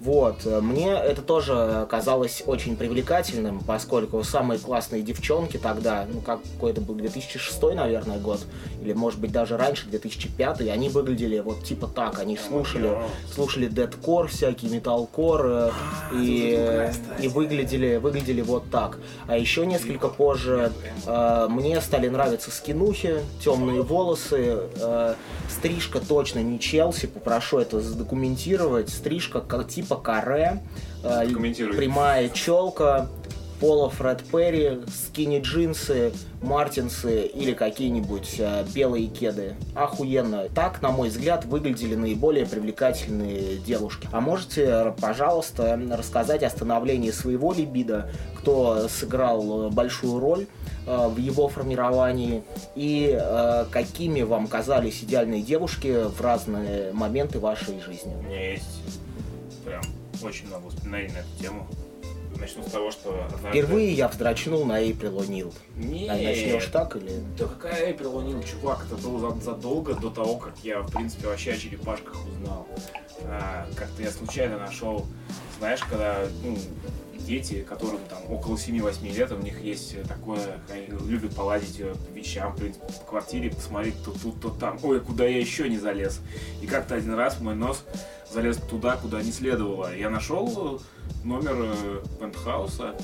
Вот, э, мне это тоже казалось очень привлекательным, поскольку самые классные девчонки тогда, ну как какой это был 2006, наверное, год, или может быть даже раньше, 2005, они выглядели вот типа так, они слушали, слушали дедкор всякий, металкор, э, и, э, стадия. и выглядели, выглядели вот так. А еще несколько позже э, мне стали нравиться скинухи, темные волосы, э, стрижка точно не Челси, попрошу это задокументировать, стрижка как типа каре, э, Документируй. прямая челка, Пола Фред Перри, скини джинсы, мартинсы или какие-нибудь э, белые кеды. Охуенно. Так, на мой взгляд, выглядели наиболее привлекательные девушки. А можете, р- пожалуйста, рассказать о становлении своего либидо, кто сыграл э, большую роль э, в его формировании и э, какими вам казались идеальные девушки в разные моменты вашей жизни? У меня есть прям очень много воспоминаний на эту тему. Начну с того, что однажды... Впервые я вздрачнул на Эйприл О'Нил. Нет. А начнешь так или... Да какая Эйприл О'Нил, чувак, это было за- задолго до того, как я, в принципе, вообще о черепашках узнал. А, как-то я случайно нашел, знаешь, когда, ну, дети, которым там около 7-8 лет, у них есть такое, они любят поладить э, по вещам, в принципе, по квартире, посмотреть то тут, то там. Ой, куда я еще не залез. И как-то один раз мой нос залез туда, куда не следовало. Я нашел э, номер э, пентхауса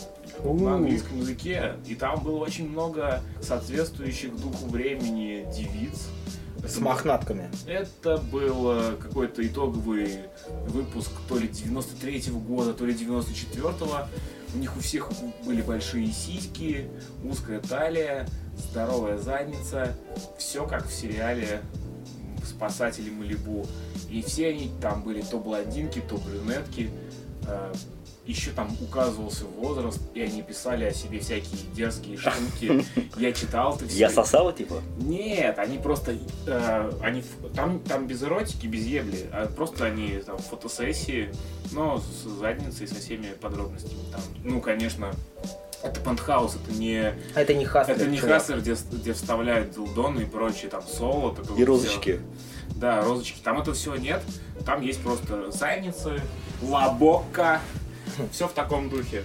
на английском языке, и там было очень много соответствующих духу времени девиц. С мохнатками. Это был э, какой-то итоговый выпуск то ли 93-го года, то ли 94-го. У них у всех были большие сиськи, узкая талия, здоровая задница. Все как в сериале «Спасатели Малибу». И все они там были то блондинки, то брюнетки. Еще там указывался возраст, и они писали о себе всякие дерзкие штуки. [laughs] Я читал это все. Я сосала, типа? Нет, они просто, э, они там, там без эротики, без ебли, а просто они там фотосессии, но с задницей, со всеми подробностями. Там, ну, конечно, это пентхаус, это не, Это не хастер. это не хастер, где, где вставляют дилдоны и прочее, там соло. такое И вот розочки. всё. Да, розочки. Там это все нет. Там есть просто задницы, лабока. [laughs] Все в таком духе.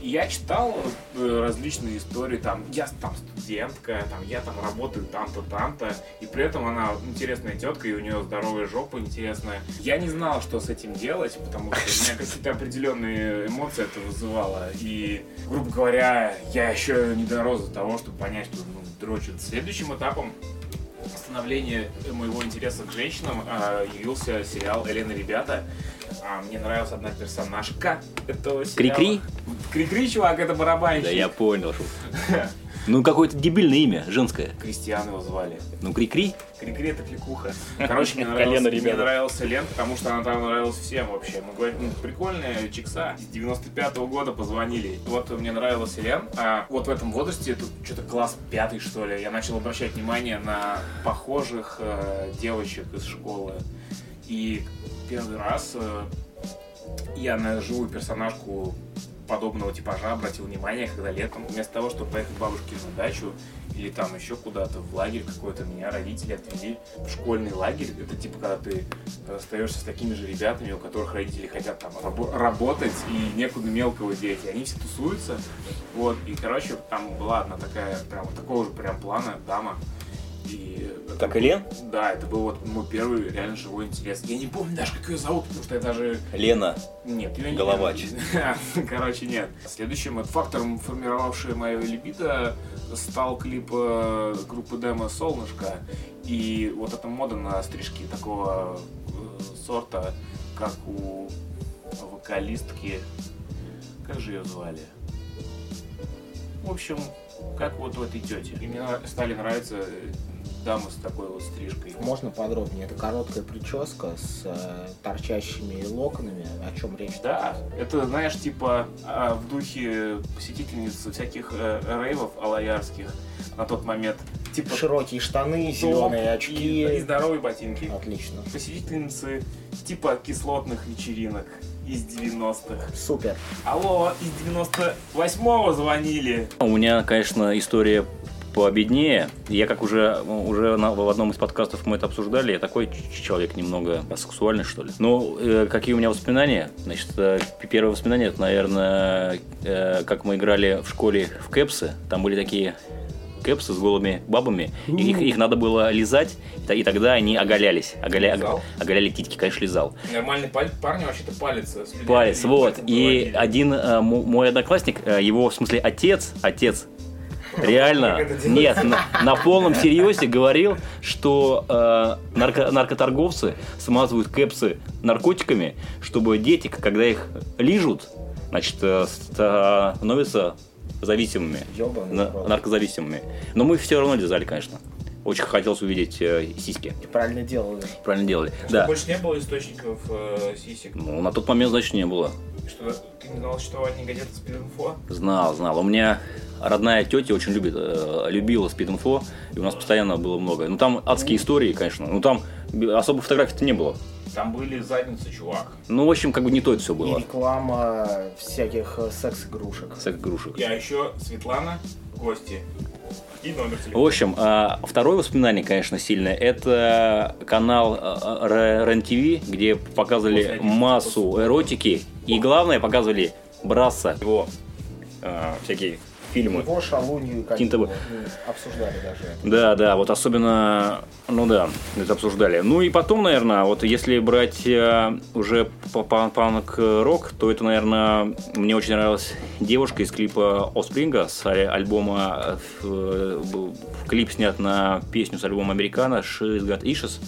Я читал э, различные истории, там, я там студентка, там, я там работаю там-то, там-то, и при этом она интересная тетка, и у нее здоровая жопа интересная. Я не знал, что с этим делать, потому что у меня какие-то определенные эмоции это вызывало, и, грубо говоря, я еще не дорос до того, чтобы понять, что ну, дрочит. Следующим этапом становления моего интереса к женщинам а, явился сериал «Элена, ребята». А, мне нравилась одна персонажка этого сериала. Кри-кри? Кри-кри, чувак, это барабанщик. Да я понял, что... [laughs] Ну, какое-то дебильное имя, женское. Кристиан его звали. Ну, Кри-Кри. Кри-кри это кликуха. Короче, мне [laughs] нравился, мне нравился Лен, потому что она там нравилась всем вообще. Мы говорим, ну, прикольная чикса. С 95-го года позвонили. Вот мне нравился Лен. А вот в этом возрасте, тут что-то класс пятый, что ли, я начал обращать внимание на похожих э, девочек из школы. И первый раз э, я на живую персонажку подобного типажа обратил внимание, когда летом вместо того, чтобы поехать к бабушке на дачу или там еще куда-то в лагерь какой-то, меня родители отвели в школьный лагерь. Это типа, когда ты остаешься с такими же ребятами, у которых родители хотят там рабо- работать и некуда мелкого деть. И они все тусуются. Вот, и, короче, там была одна такая, прям такого же прям плана дама. И Как и Лен? да, это был вот мой первый реально живой интерес. Я не помню даже, как ее зовут, потому что я даже... Лена. Нет, ее не Головач. [laughs] Короче, нет. Следующим фактором, формировавшим мое либидо, стал клип э, группы Демо «Солнышко». И вот эта мода на стрижки такого э, сорта, как у вокалистки... Как же ее звали? В общем, как вот у этой тети. И мне стали нравиться э, дамы с такой вот стрижкой. Можно подробнее? Это короткая прическа с э, торчащими локонами. О чем речь? Да, это, знаешь, типа а, в духе посетительниц всяких э, рейвов алаярских на тот момент. Типа Широкие штаны, зеленые и, и очки. здоровые ботинки. Отлично. Посетительницы типа кислотных вечеринок из 90-х. Супер. Алло, из 98-го звонили. У меня, конечно, история пообеднее. Я как уже, уже на- в одном из подкастов мы это обсуждали, я такой человек немного сексуальный, что ли. Ну, э, какие у меня воспоминания? Значит, э, первое воспоминание, это, наверное, э, как мы играли в школе в кэпсы. Там были такие кэпсы с голыми бабами. И их, их надо было лизать, и тогда они оголялись. Оголя- Лизал? оголяли титьки, конечно, лизал. Нормальный парень вообще-то палец. Палец, вот. И один э, мой одноклассник, э, его, в смысле, отец, отец, реально, нет, на, на полном серьезе говорил, что э, нарко- наркоторговцы смазывают кэпсы наркотиками, чтобы дети, когда их лижут, значит, э, становятся зависимыми, Ёбаный наркозависимыми. Но мы все равно лизали, конечно. Очень хотелось увидеть э, сиськи. Правильно делали. Правильно делали. Что, Да. больше не было источников э, сисек? Ну, на тот момент, значит, не было. Что ты не знал, что они годятся спид-инфо? Знал, знал. У меня родная тетя очень любит, э, любила спид-инфо, и у нас постоянно было много. Ну, там адские истории, конечно. Ну, там особо фотографий-то не было. Там были задницы, чувак. Ну, в общем, как бы не то это все И было. реклама всяких э, секс-игрушек. Секс-игрушек. Я еще Светлана, гости. И номер В телефона. общем, а, второе воспоминание, конечно, сильное, это канал а, РЕН-ТВ, где показывали массу эротики, и главное, показывали Браса, его а, всякие фильмы. Его, шалунью Каким-то- Катюгу. Мы обсуждали даже. Да, да, вот особенно, ну да, это обсуждали. Ну и потом, наверное, вот если брать э, уже панк-рок, то это, наверное, мне очень нравилась девушка из клипа Оспринга с альбома, э, клип снят на песню с альбома Американо She's Got Issues.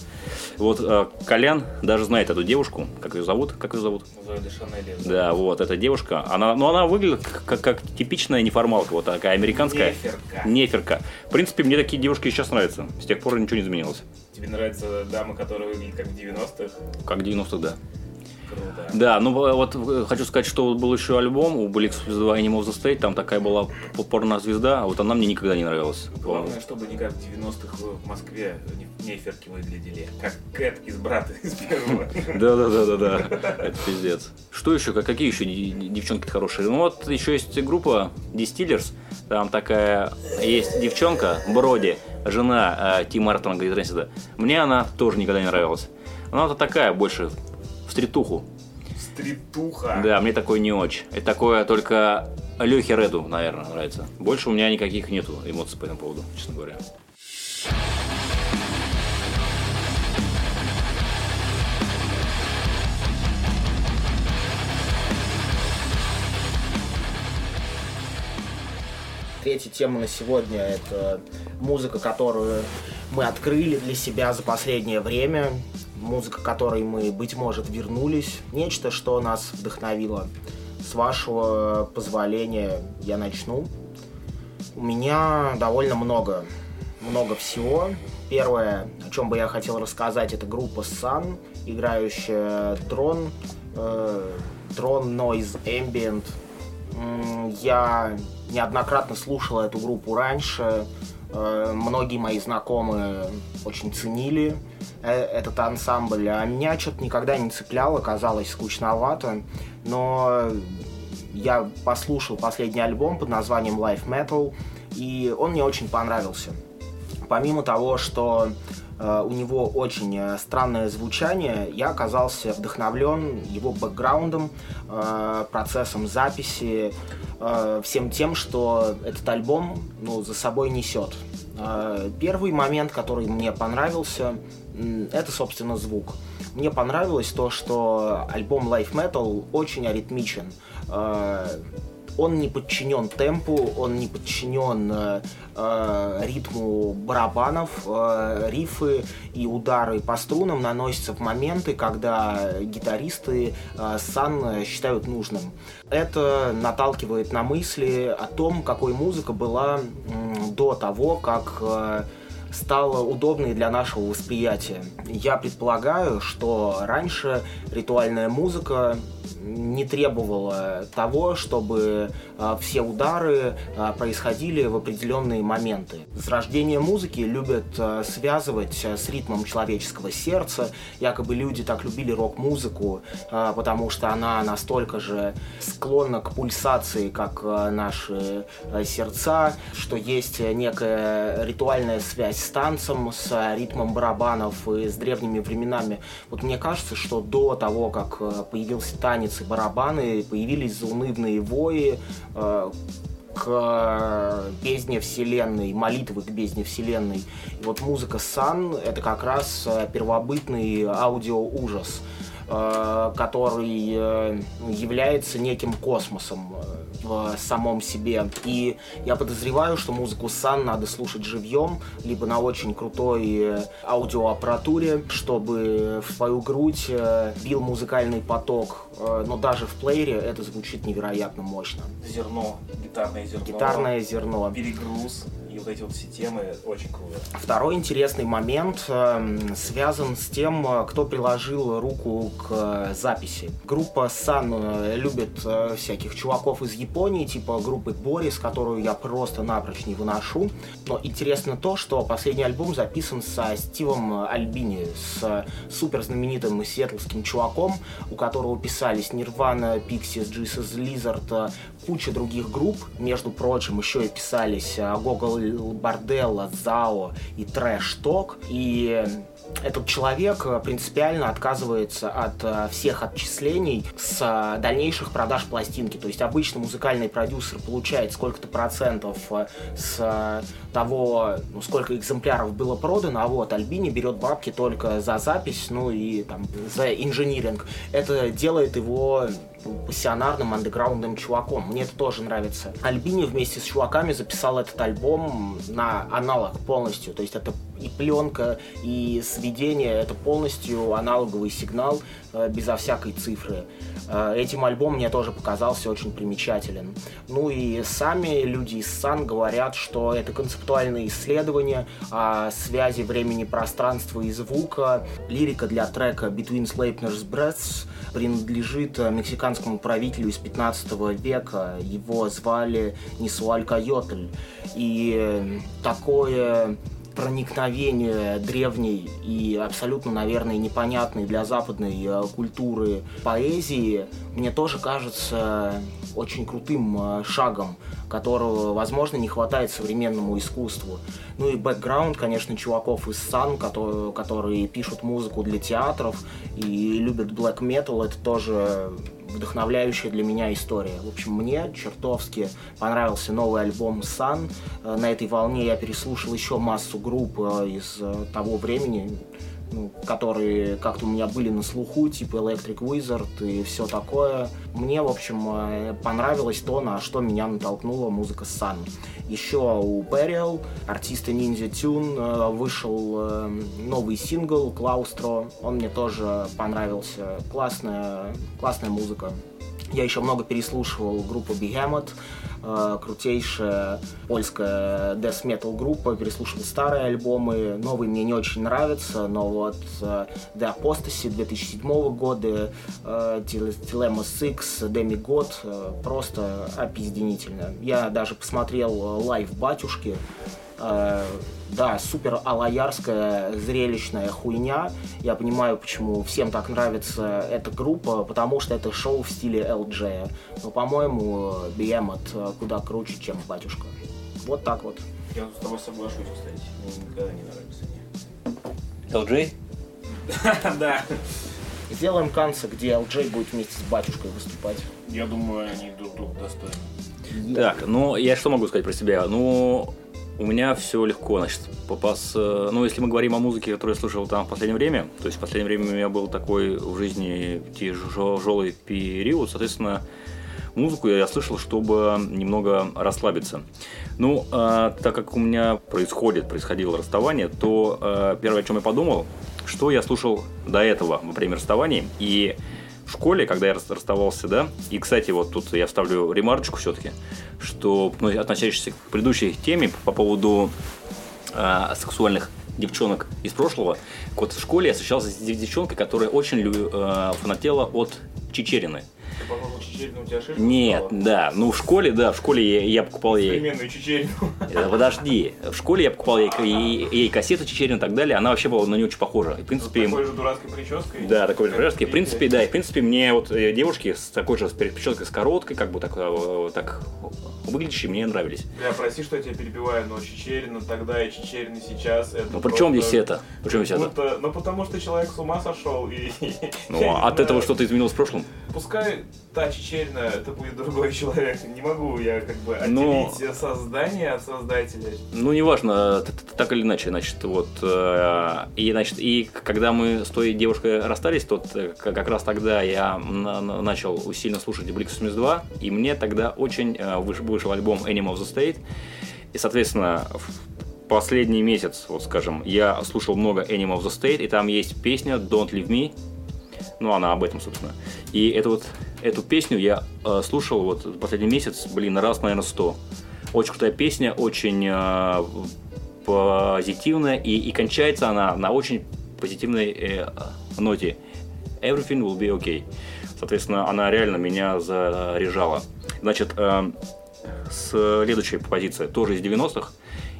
Вот э, Колян даже знает эту девушку, как ее зовут, как ее зовут? Зоя де Шанель. Да, вот, эта девушка, она, ну, она выглядит как, как типичная неформалка, вот такая американская. Неферка. Неферка. В принципе, мне такие девушки сейчас нравятся. С тех пор ничего не изменилось. Тебе нравятся дамы, которые выглядят как в 90-х? Как 90-х, да. Круто. Да, ну э, вот э, хочу сказать, что был еще альбом у Blix 2 Animal of the State, там такая была порнозвезда, а вот она мне никогда не нравилась. Главное, чтобы не как в 90-х в Москве не- неферки выглядели. Как Кэт из брата из первого. [laughs] Да, да, да, да, да. Это пиздец. Что еще? Как- Какие еще девчонки хорошие? Ну вот еще есть группа Distillers. Там такая есть девчонка, Броди, жена э, Ти Мартона гитариста. Мне она тоже никогда не нравилась. Она вот такая больше в стритуху. Стритуха. Да, мне такое не очень. Это такое только Лехе Реду, наверное, нравится. Больше у меня никаких нету эмоций по этому поводу, честно говоря. Третья тема на сегодня – это музыка, которую мы открыли для себя за последнее время, музыка, которой мы, быть может, вернулись, нечто, что нас вдохновило. С вашего позволения я начну. У меня довольно много, много всего. Первое, о чем бы я хотел рассказать, это группа Sun, играющая Drone, э, Drone Noise Ambient. Я неоднократно слушал эту группу раньше. Э, многие мои знакомые очень ценили э, этот ансамбль, а меня что-то никогда не цепляло, казалось скучновато, но я послушал последний альбом под названием Life Metal, и он мне очень понравился. Помимо того, что у него очень э, странное звучание, я оказался вдохновлен его бэкграундом, э, процессом записи, э, всем тем, что этот альбом ну, за собой несет. Э, первый момент, который мне понравился, это, собственно, звук. Мне понравилось то, что альбом Life Metal очень аритмичен. Он не подчинен темпу, он не подчинен э, э, ритму барабанов, э, рифы и удары по струнам наносятся в моменты, когда гитаристы э, сан считают нужным. Это наталкивает на мысли о том, какой музыка была э, до того, как э, стала удобной для нашего восприятия. Я предполагаю, что раньше ритуальная музыка не требовала того, чтобы э, все удары э, происходили в определенные моменты. Зарождение музыки любят э, связывать с ритмом человеческого сердца. Якобы люди так любили рок-музыку, потому что она настолько же склонна к пульсации, как наши сердца, что есть некая ритуальная связь с танцем, с ритмом барабанов и с древними временами. Вот мне кажется, что до того, как появился танец танцы, барабаны, появились заунывные вои э, к бездне вселенной, молитвы к бездне вселенной. И вот музыка Сан — это как раз э, первобытный аудиоужас, э, который э, является неким космосом в самом себе. И я подозреваю, что музыку Сан надо слушать живьем, либо на очень крутой аудиоаппаратуре, чтобы в свою грудь э, бил музыкальный поток. Э, но даже в плеере это звучит невероятно мощно. Зерно, гитарное зерно. Гитарное зерно. Перегруз и вот эти вот все темы очень круто. Второй интересный момент э, связан с тем, э, кто приложил руку к э, записи. Группа Sun э, любит э, всяких чуваков из Японии, типа группы Борис, которую я просто напрочь не выношу. Но интересно то, что последний альбом записан со Стивом Альбини, с супер знаменитым сиэтлским чуваком, у которого писались Nirvana, Pixies, Jesus Lizard, куча других групп. Между прочим, еще и писались Google борделла, ЗАО и трэш-ток. И этот человек принципиально отказывается от э, всех отчислений с э, дальнейших продаж пластинки. То есть обычно музыкальный продюсер получает сколько-то процентов э, с того, ну, сколько экземпляров было продано, а вот Альбини берет бабки только за запись, ну и там за инжиниринг. Это делает его пассионарным андеграундным чуваком. Мне это тоже нравится. Альбини вместе с чуваками записал этот альбом на аналог полностью. То есть это и пленка, и сведение, это полностью аналоговый сигнал э, безо всякой цифры. Э, этим альбом мне тоже показался очень примечателен. Ну и сами люди из Сан говорят, что это концептуальное исследование о связи времени, пространства и звука. Лирика для трека Between Sleipner's Breaths принадлежит мексиканскому правителю из 15 века. Его звали Нисуалькайотль. И такое проникновение древней и абсолютно, наверное, непонятной для западной э, культуры поэзии мне тоже кажется очень крутым э, шагом, которого, возможно, не хватает современному искусству. Ну и бэкграунд, конечно, чуваков из Сан, которые, которые пишут музыку для театров и любят black metal, это тоже вдохновляющая для меня история. В общем, мне чертовски понравился новый альбом Sun. Э, на этой волне я переслушал еще массу групп э, из э, того времени, ну, которые как-то у меня были на слуху, типа Electric Wizard и все такое. Мне, в общем, понравилось то, на что меня натолкнула музыка Sun. Еще у Burial, артиста Ninja Tune, вышел новый сингл Клаустро. Он мне тоже понравился. Классная, классная музыка. Я еще много переслушивал группу Behemoth, э, крутейшая польская death metal группа, переслушивал старые альбомы, новые мне не очень нравятся, но вот э, The Apostasy 2007 года, э, Thelema.6, Demigod, э, просто опизденительно. Я даже посмотрел live батюшки, Э, да, супер алаярская зрелищная хуйня. Я понимаю, почему всем так нравится эта группа, потому что это шоу в стиле LJ. Но, по-моему, Behemoth куда круче, чем Батюшка. Вот так вот. Я с тобой соглашусь, кстати. Мне никогда не LJ? нравится. [laughs] Да. Сделаем канцы, где LJ будет вместе с Батюшкой выступать. Я думаю, они друг друга достойны. Так, ну я что могу сказать про себя? Ну, у меня все легко, значит, попас. Э, ну, если мы говорим о музыке, которую я слушал там в последнее время, то есть в последнее время у меня был такой в жизни тяжелый период, соответственно, музыку я слышал, чтобы немного расслабиться. Ну, э, так как у меня происходит, происходило расставание, то э, первое, о чем я подумал, что я слушал до этого во время расставания, и в школе, когда я расставался, да, и, кстати, вот тут я вставлю ремарочку все-таки, что, ну, относящийся к предыдущей теме по поводу э, сексуальных девчонок из прошлого, вот в школе я встречался с девчонкой, которая очень э, фанатела от Чечерины. Ты, по-моему, Чечерину у тебя шишка Нет, стала? да. Ну, в школе, да, в школе я, я покупал ей... Современную Чечерину. Э, Подожди. В школе я покупал ей, ей, ей кассету Чечерину и так далее. Она вообще была на нее очень похожа. И, в С принципе, такой же дурацкой прической. да, такой же Как прически. В принципе, да, и в принципе мне вот э, девушки с такой же с прической с короткой, как бы так, э, так выглядящие, мне нравились. Бля, прости, что я тебя перебиваю, но Чечерина тогда и Чечерина сейчас это Ну при чем здесь это? При чем здесь это? Ну потому что человек с ума сошел и... Ну, я не от этого что-то изменилось в прошлом? Пускай та Чечерина, это будет другой человек. Не могу я как бы Но- отделить создание от создателя. Ну, неважно, так или иначе, значит, вот, э, и, значит, и когда мы с той девушкой расстались, то к- как раз тогда я на- на- начал усиленно слушать Blink 82, и мне тогда очень э, выш- вышел альбом Animal of the State, и, соответственно, последний месяц, вот скажем, я слушал много Animal of the State, и там есть песня Don't Leave Me, ну, она об этом, собственно. И эту вот, эту песню я э, слушал вот последний месяц, блин, раз, наверное, сто. Очень крутая песня, очень э, позитивная, и, и кончается она на очень позитивной э, ноте. Everything will be okay. Соответственно, она реально меня заряжала. Значит, э, следующая позиция тоже из 90-х.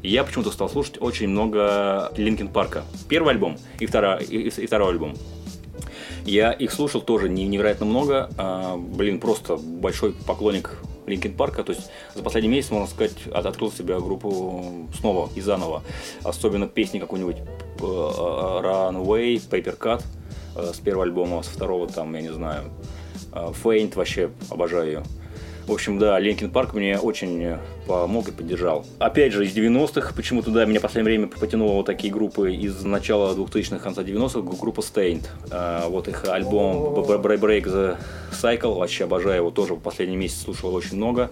И я почему-то стал слушать очень много Линкин Парка. Первый альбом и, второй, и, и второй альбом. Я их слушал тоже не- невероятно много. А, блин, просто большой поклонник Линкин Парка. То есть за последний месяц, можно сказать, от- открыл себе группу снова и заново. Особенно песни какой-нибудь э, Runaway, Papercut э, с первого альбома, с второго там, я не знаю, э, Faint вообще обожаю ее. В общем, да, Линкин Парк мне очень э, помог и поддержал. Опять же, из 90-х, почему-то, да, меня в последнее время потянуло вот такие группы из начала 2000-х, конца 90-х, группа Staind. А, вот их альбом Break the Cycle, вообще обожаю его, тоже в последний месяц слушал очень много.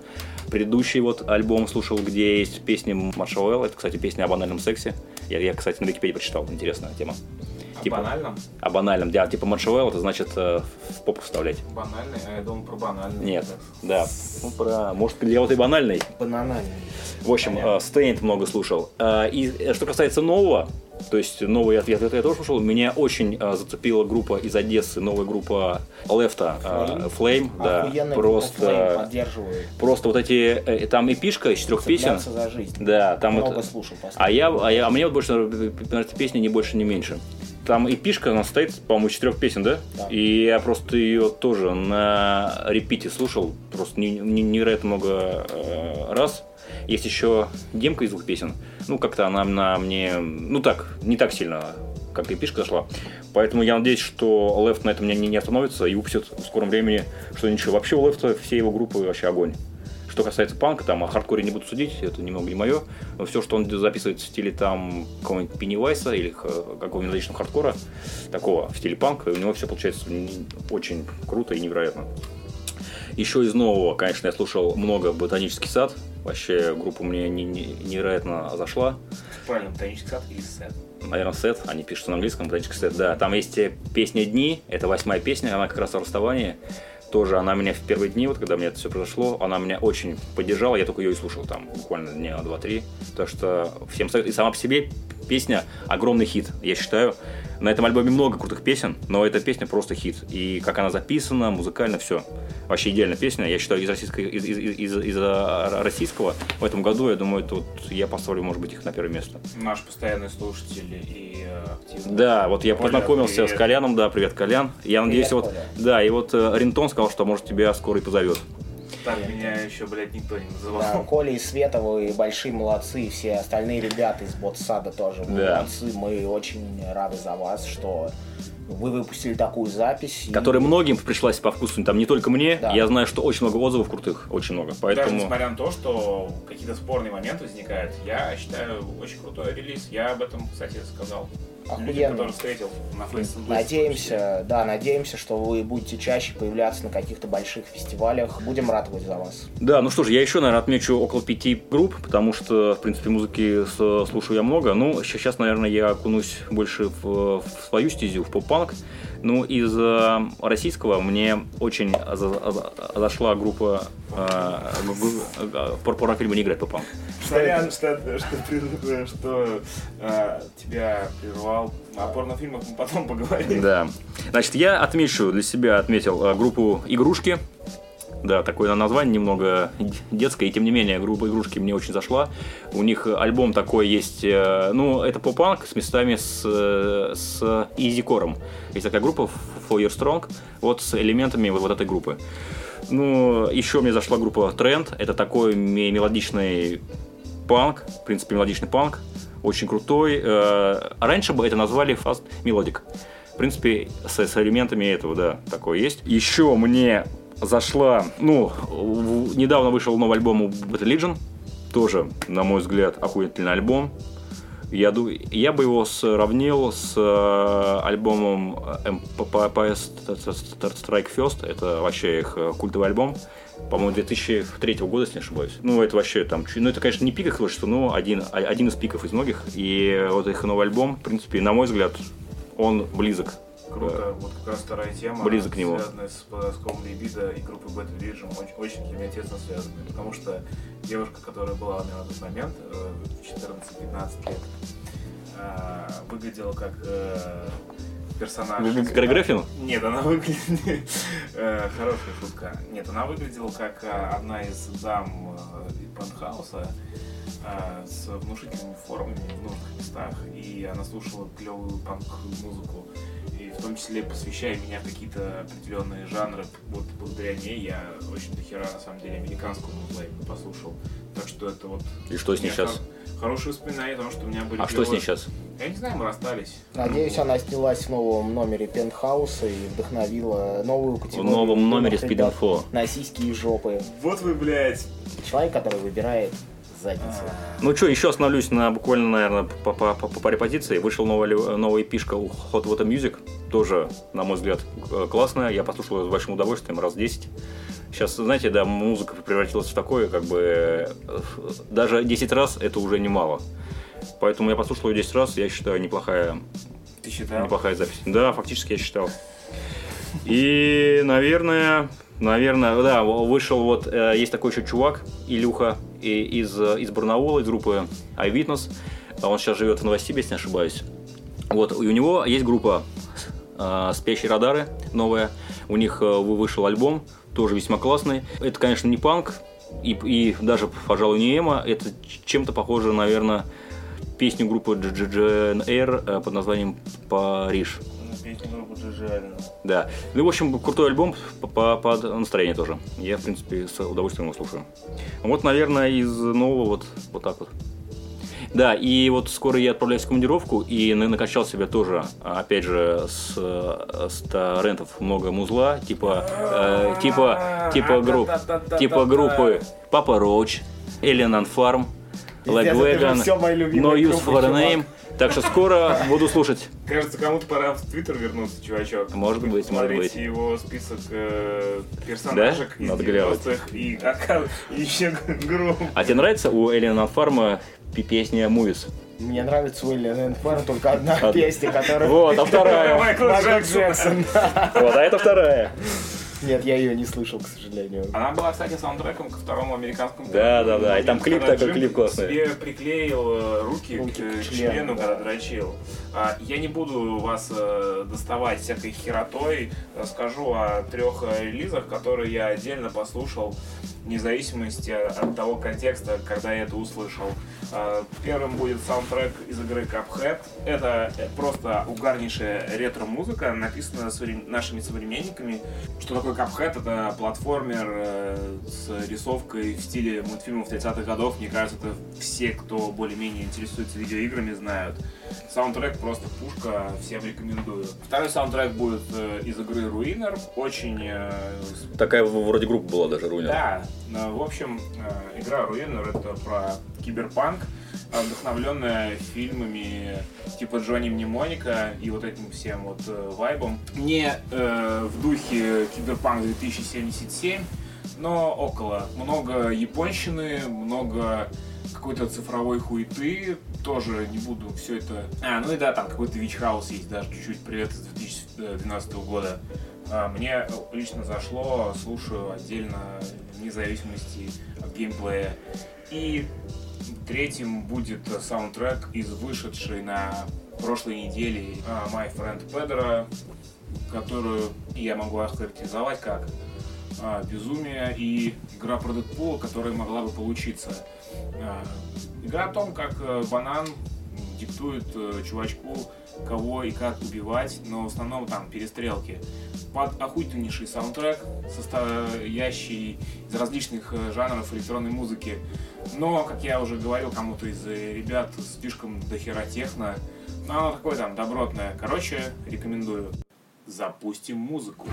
Предыдущий вот альбом слушал, где есть песни Маршалл это, кстати, песня о банальном сексе. Я, я, кстати, на Википедии прочитал, интересная тема. А Типа- банальном? О банальном, да, типа Маршалл это значит э, в попу вставлять. Банальный? А я думал про банальный. Нет, да. Ну, про, может, для вот и банальной. Бананальный. В общем, Понятно. Стейнт много слушал. А, И э, что касается нового, то есть новый ответ, это я тоже слушал. Меня очень а, зацепила группа из Одессы, новая группа Лефта, а, Flame, да, Охуенная группа Flame, просто, просто вот эти, э, там эпишка из четырех песен, за жизнь. да, там Много вот, слушал а я, а я, а мне вот больше нравится песня не больше, не меньше. Там эпишка, она состоит, по-моему, четырех песен, да? Да. И я просто ее тоже на репите слушал, просто не- не- невероятно много э, раз. Есть еще демка из двух песен. Ну, как-то она на мне, ну так, не так сильно как и пишка зашла. Поэтому я надеюсь, что Left на этом не, не остановится и выпустит в скором времени что-нибудь. Вообще у Left все его группы вообще огонь. Что касается панка, там о хардкоре не буду судить, это немного не мое. Но все, что он записывает в стиле там какого-нибудь Пеннивайса или какого-нибудь мелодичного хардкора, такого в стиле панка, у него все получается очень круто и невероятно. Еще из нового, конечно, я слушал много «Ботанический сад». Вообще группа мне невероятно зашла. Правильно, «Ботанический сад» или «Сет»? Наверное, «Сет». Они пишут на английском «Ботанический сет». Да, там есть песня «Дни». Это восьмая песня, она как раз о расставании тоже она меня в первые дни, вот когда мне это все произошло, она меня очень поддержала, я только ее и слушал там буквально дня два-три. Так что всем. И сама по себе песня огромный хит, я считаю. На этом альбоме много крутых песен, но эта песня просто хит. И как она записана, музыкально, все. Вообще идеальная песня. Я считаю, из, российской, из, из, из, из российского в этом году, я думаю, тут я поставлю, может быть, их на первое место. Наш постоянный слушатель и э, активный. Да, вот я Коля, познакомился привет. с Коляном, да, привет, Колян. Я привет, надеюсь, вот, Коля. да, и вот э, Рентон сказал, что, может, тебя скоро и позовет. Так меня еще, блядь, никто не называл. Да, [laughs] Коля и Света, вы большие молодцы, и все остальные ребята из ботсада тоже да. молодцы. Мы очень рады за вас, что вы выпустили такую запись. Которая и... многим пришлась по вкусу, там не только мне. Да. Я знаю, что очень много отзывов крутых, очень много. Поэтому... Даже несмотря на то, что какие-то спорные моменты возникают, я считаю очень крутой релиз. Я об этом, кстати, сказал охуенно. встретил на Надеемся, да, надеемся, что вы будете чаще появляться на каких-то больших фестивалях. Будем ратовать за вас. Да, ну что ж, я еще, наверное, отмечу около пяти групп, потому что, в принципе, музыки слушаю я много. Ну, сейчас, наверное, я окунусь больше в, в свою стезю, в поп-панк. Ну, из э, российского мне очень зашла группа э, порнофильма «Не играть по панк». Сорян, что, что, что э, тебя прервал. О порнофильмах мы потом поговорим. Да. Значит, я отмечу для себя, отметил э, группу «Игрушки». Да, такое название немного детское, и тем не менее группа игрушки мне очень зашла. У них альбом такой есть, э, ну, это поп-панк с местами с, э, с изи-кором. Есть такая группа For Your Strong, вот с элементами вот, вот этой группы. Ну, еще мне зашла группа Trend, это такой мелодичный панк, в принципе, мелодичный панк, очень крутой. Э, раньше бы это назвали Fast Melodic. В принципе, с, с элементами этого, да, такое есть. Еще мне зашла, ну, недавно вышел новый альбом у Battle Legion, тоже, на мой взгляд, охуительный альбом. Я, я бы его сравнил с э, альбомом MPS Strike First. Это вообще их э, культовый альбом. По-моему, 2003 года, если не ошибаюсь. Ну, это вообще там... Ну, это, конечно, не пик их творчества, но один, один из пиков из многих. И вот их новый альбом, в принципе, на мой взгляд, он близок Круто, вот как раз вторая тема, близок к нему. связанная с поиском либидо и группой Bad Religion, очень, очень для меня тесно связаны, потому что девушка, которая была у меня на тот момент, э, в 14-15 лет, э, выглядела как э, персонаж. Как Грегофин? Нет, она [laughs] выглядела... Хорошая шутка. Нет, она выглядела как одна из дам Пентхауса с внушительными формами в нужных местах, и она слушала клевую панк-музыку в том числе посвящая меня в какие-то определенные жанры. Вот благодаря ней я очень дохера, на самом деле, американскую музыку послушал. Так что это вот... И что с ней сейчас? Хорошие воспоминания о том, что у меня были... А что с ней сейчас? Я не знаю, мы расстались. Надеюсь, она снялась в новом номере Пентхауса и вдохновила новую категорию. В новом номере Speed На сиськи и жопы. Вот вы, блядь. Человек, который выбирает задницы. Ну что, еще остановлюсь на буквально, наверное, по, по, по, по паре позиций. Вышел новая, новая пишка у Hot Water Music. Тоже, на мой взгляд, классная. Я послушал ее с большим удовольствием, раз 10. Сейчас, знаете, да, музыка превратилась в такое, как бы, э, даже 10 раз это уже немало. Поэтому я послушал ее 10 раз, я считаю, неплохая, Ты считал? неплохая запись. Да, фактически я считал. И, наверное, Наверное, да, вышел вот, э, есть такой еще чувак, Илюха, из, из Барнаула, из группы iWitness. Он сейчас живет в Новосибе, если не ошибаюсь. Вот, и у него есть группа э, «Спящие радары» новая. У них э, вышел альбом, тоже весьма классный. Это, конечно, не панк, и, и даже, пожалуй, не эмо. Это чем-то похоже, наверное, песню группы GGNR под названием «Париж». Да. Ну, в общем, крутой альбом по, по настроению тоже. Я, в принципе, с удовольствием его слушаю. Вот, наверное, из нового вот, вот так вот. Да, и вот скоро я отправляюсь в командировку и на- накачал себя тоже, опять же, с, с торрентов много музла, типа, э, типа, типа групп, типа группы Папа Роуч, Alien Farm, мои любимые No Use группы, for a чувак. Name. Так что скоро буду слушать. Кажется, кому-то пора в Твиттер вернуться, чувачок. Может быть, может быть. его список э, персонажек Да? из Надо глянуть. 90-х и, еще групп. А тебе нравится у Farm пи- песня Movies? Мне нравится у Эллен Фэр только одна Од- песня, которая... Вот, а вторая. Майкл. Джексон. Вот, а это вторая. Нет, я ее не слышал, к сожалению. Она была, кстати, саундтреком ко второму американскому Да, да, да, и там клип такой, клип классный. себе приклеил э, руки, к, члену, члену, да. когда дрочил. А, Я не буду вас э, доставать всякой херотой. Расскажу о трех э, релизах, которые я отдельно послушал, вне зависимости от того контекста, когда я это услышал. А, Первым будет саундтрек из игры Cuphead. Это просто угарнейшая ретро-музыка, написанная нашими современниками. Что такое Cuphead? Это платформер э, с рисовкой в стиле мультфильмов 30-х годов. Мне кажется, это все, кто более-менее интересуется видеоиграми, знают. Саундтрек просто пушка, всем рекомендую. Второй саундтрек будет э, из игры Ruiner. Очень э, Такая вроде группа была даже, Руня. да, в общем, э, игра Ruiner это про киберпанк, э, вдохновленная фильмами типа Джонни Мнемоника и вот этим всем вот э, вайбом. Не э, в духе Киберпанк 2077, но около. Много японщины, много какой-то цифровой хуеты, тоже не буду все это... А, ну и да, там какой-то Вич Хаус есть даже чуть-чуть, привет из 2012 года. А, Мне лично зашло, слушаю отдельно, вне зависимости от геймплея. И третьим будет саундтрек из вышедшей на прошлой неделе а, My Friend Pedro, которую я могу охарактеризовать как а, безумие и игра про Дэдпула, которая могла бы получиться. Игра о том, как э, банан диктует э, чувачку, кого и как убивать, но в основном там перестрелки. Под охуительнейший саундтрек, состоящий из различных э, жанров электронной музыки. Но, как я уже говорил кому-то из э, ребят, слишком дохера техно. Но оно такое там добротное. Короче, рекомендую. Запустим музыку.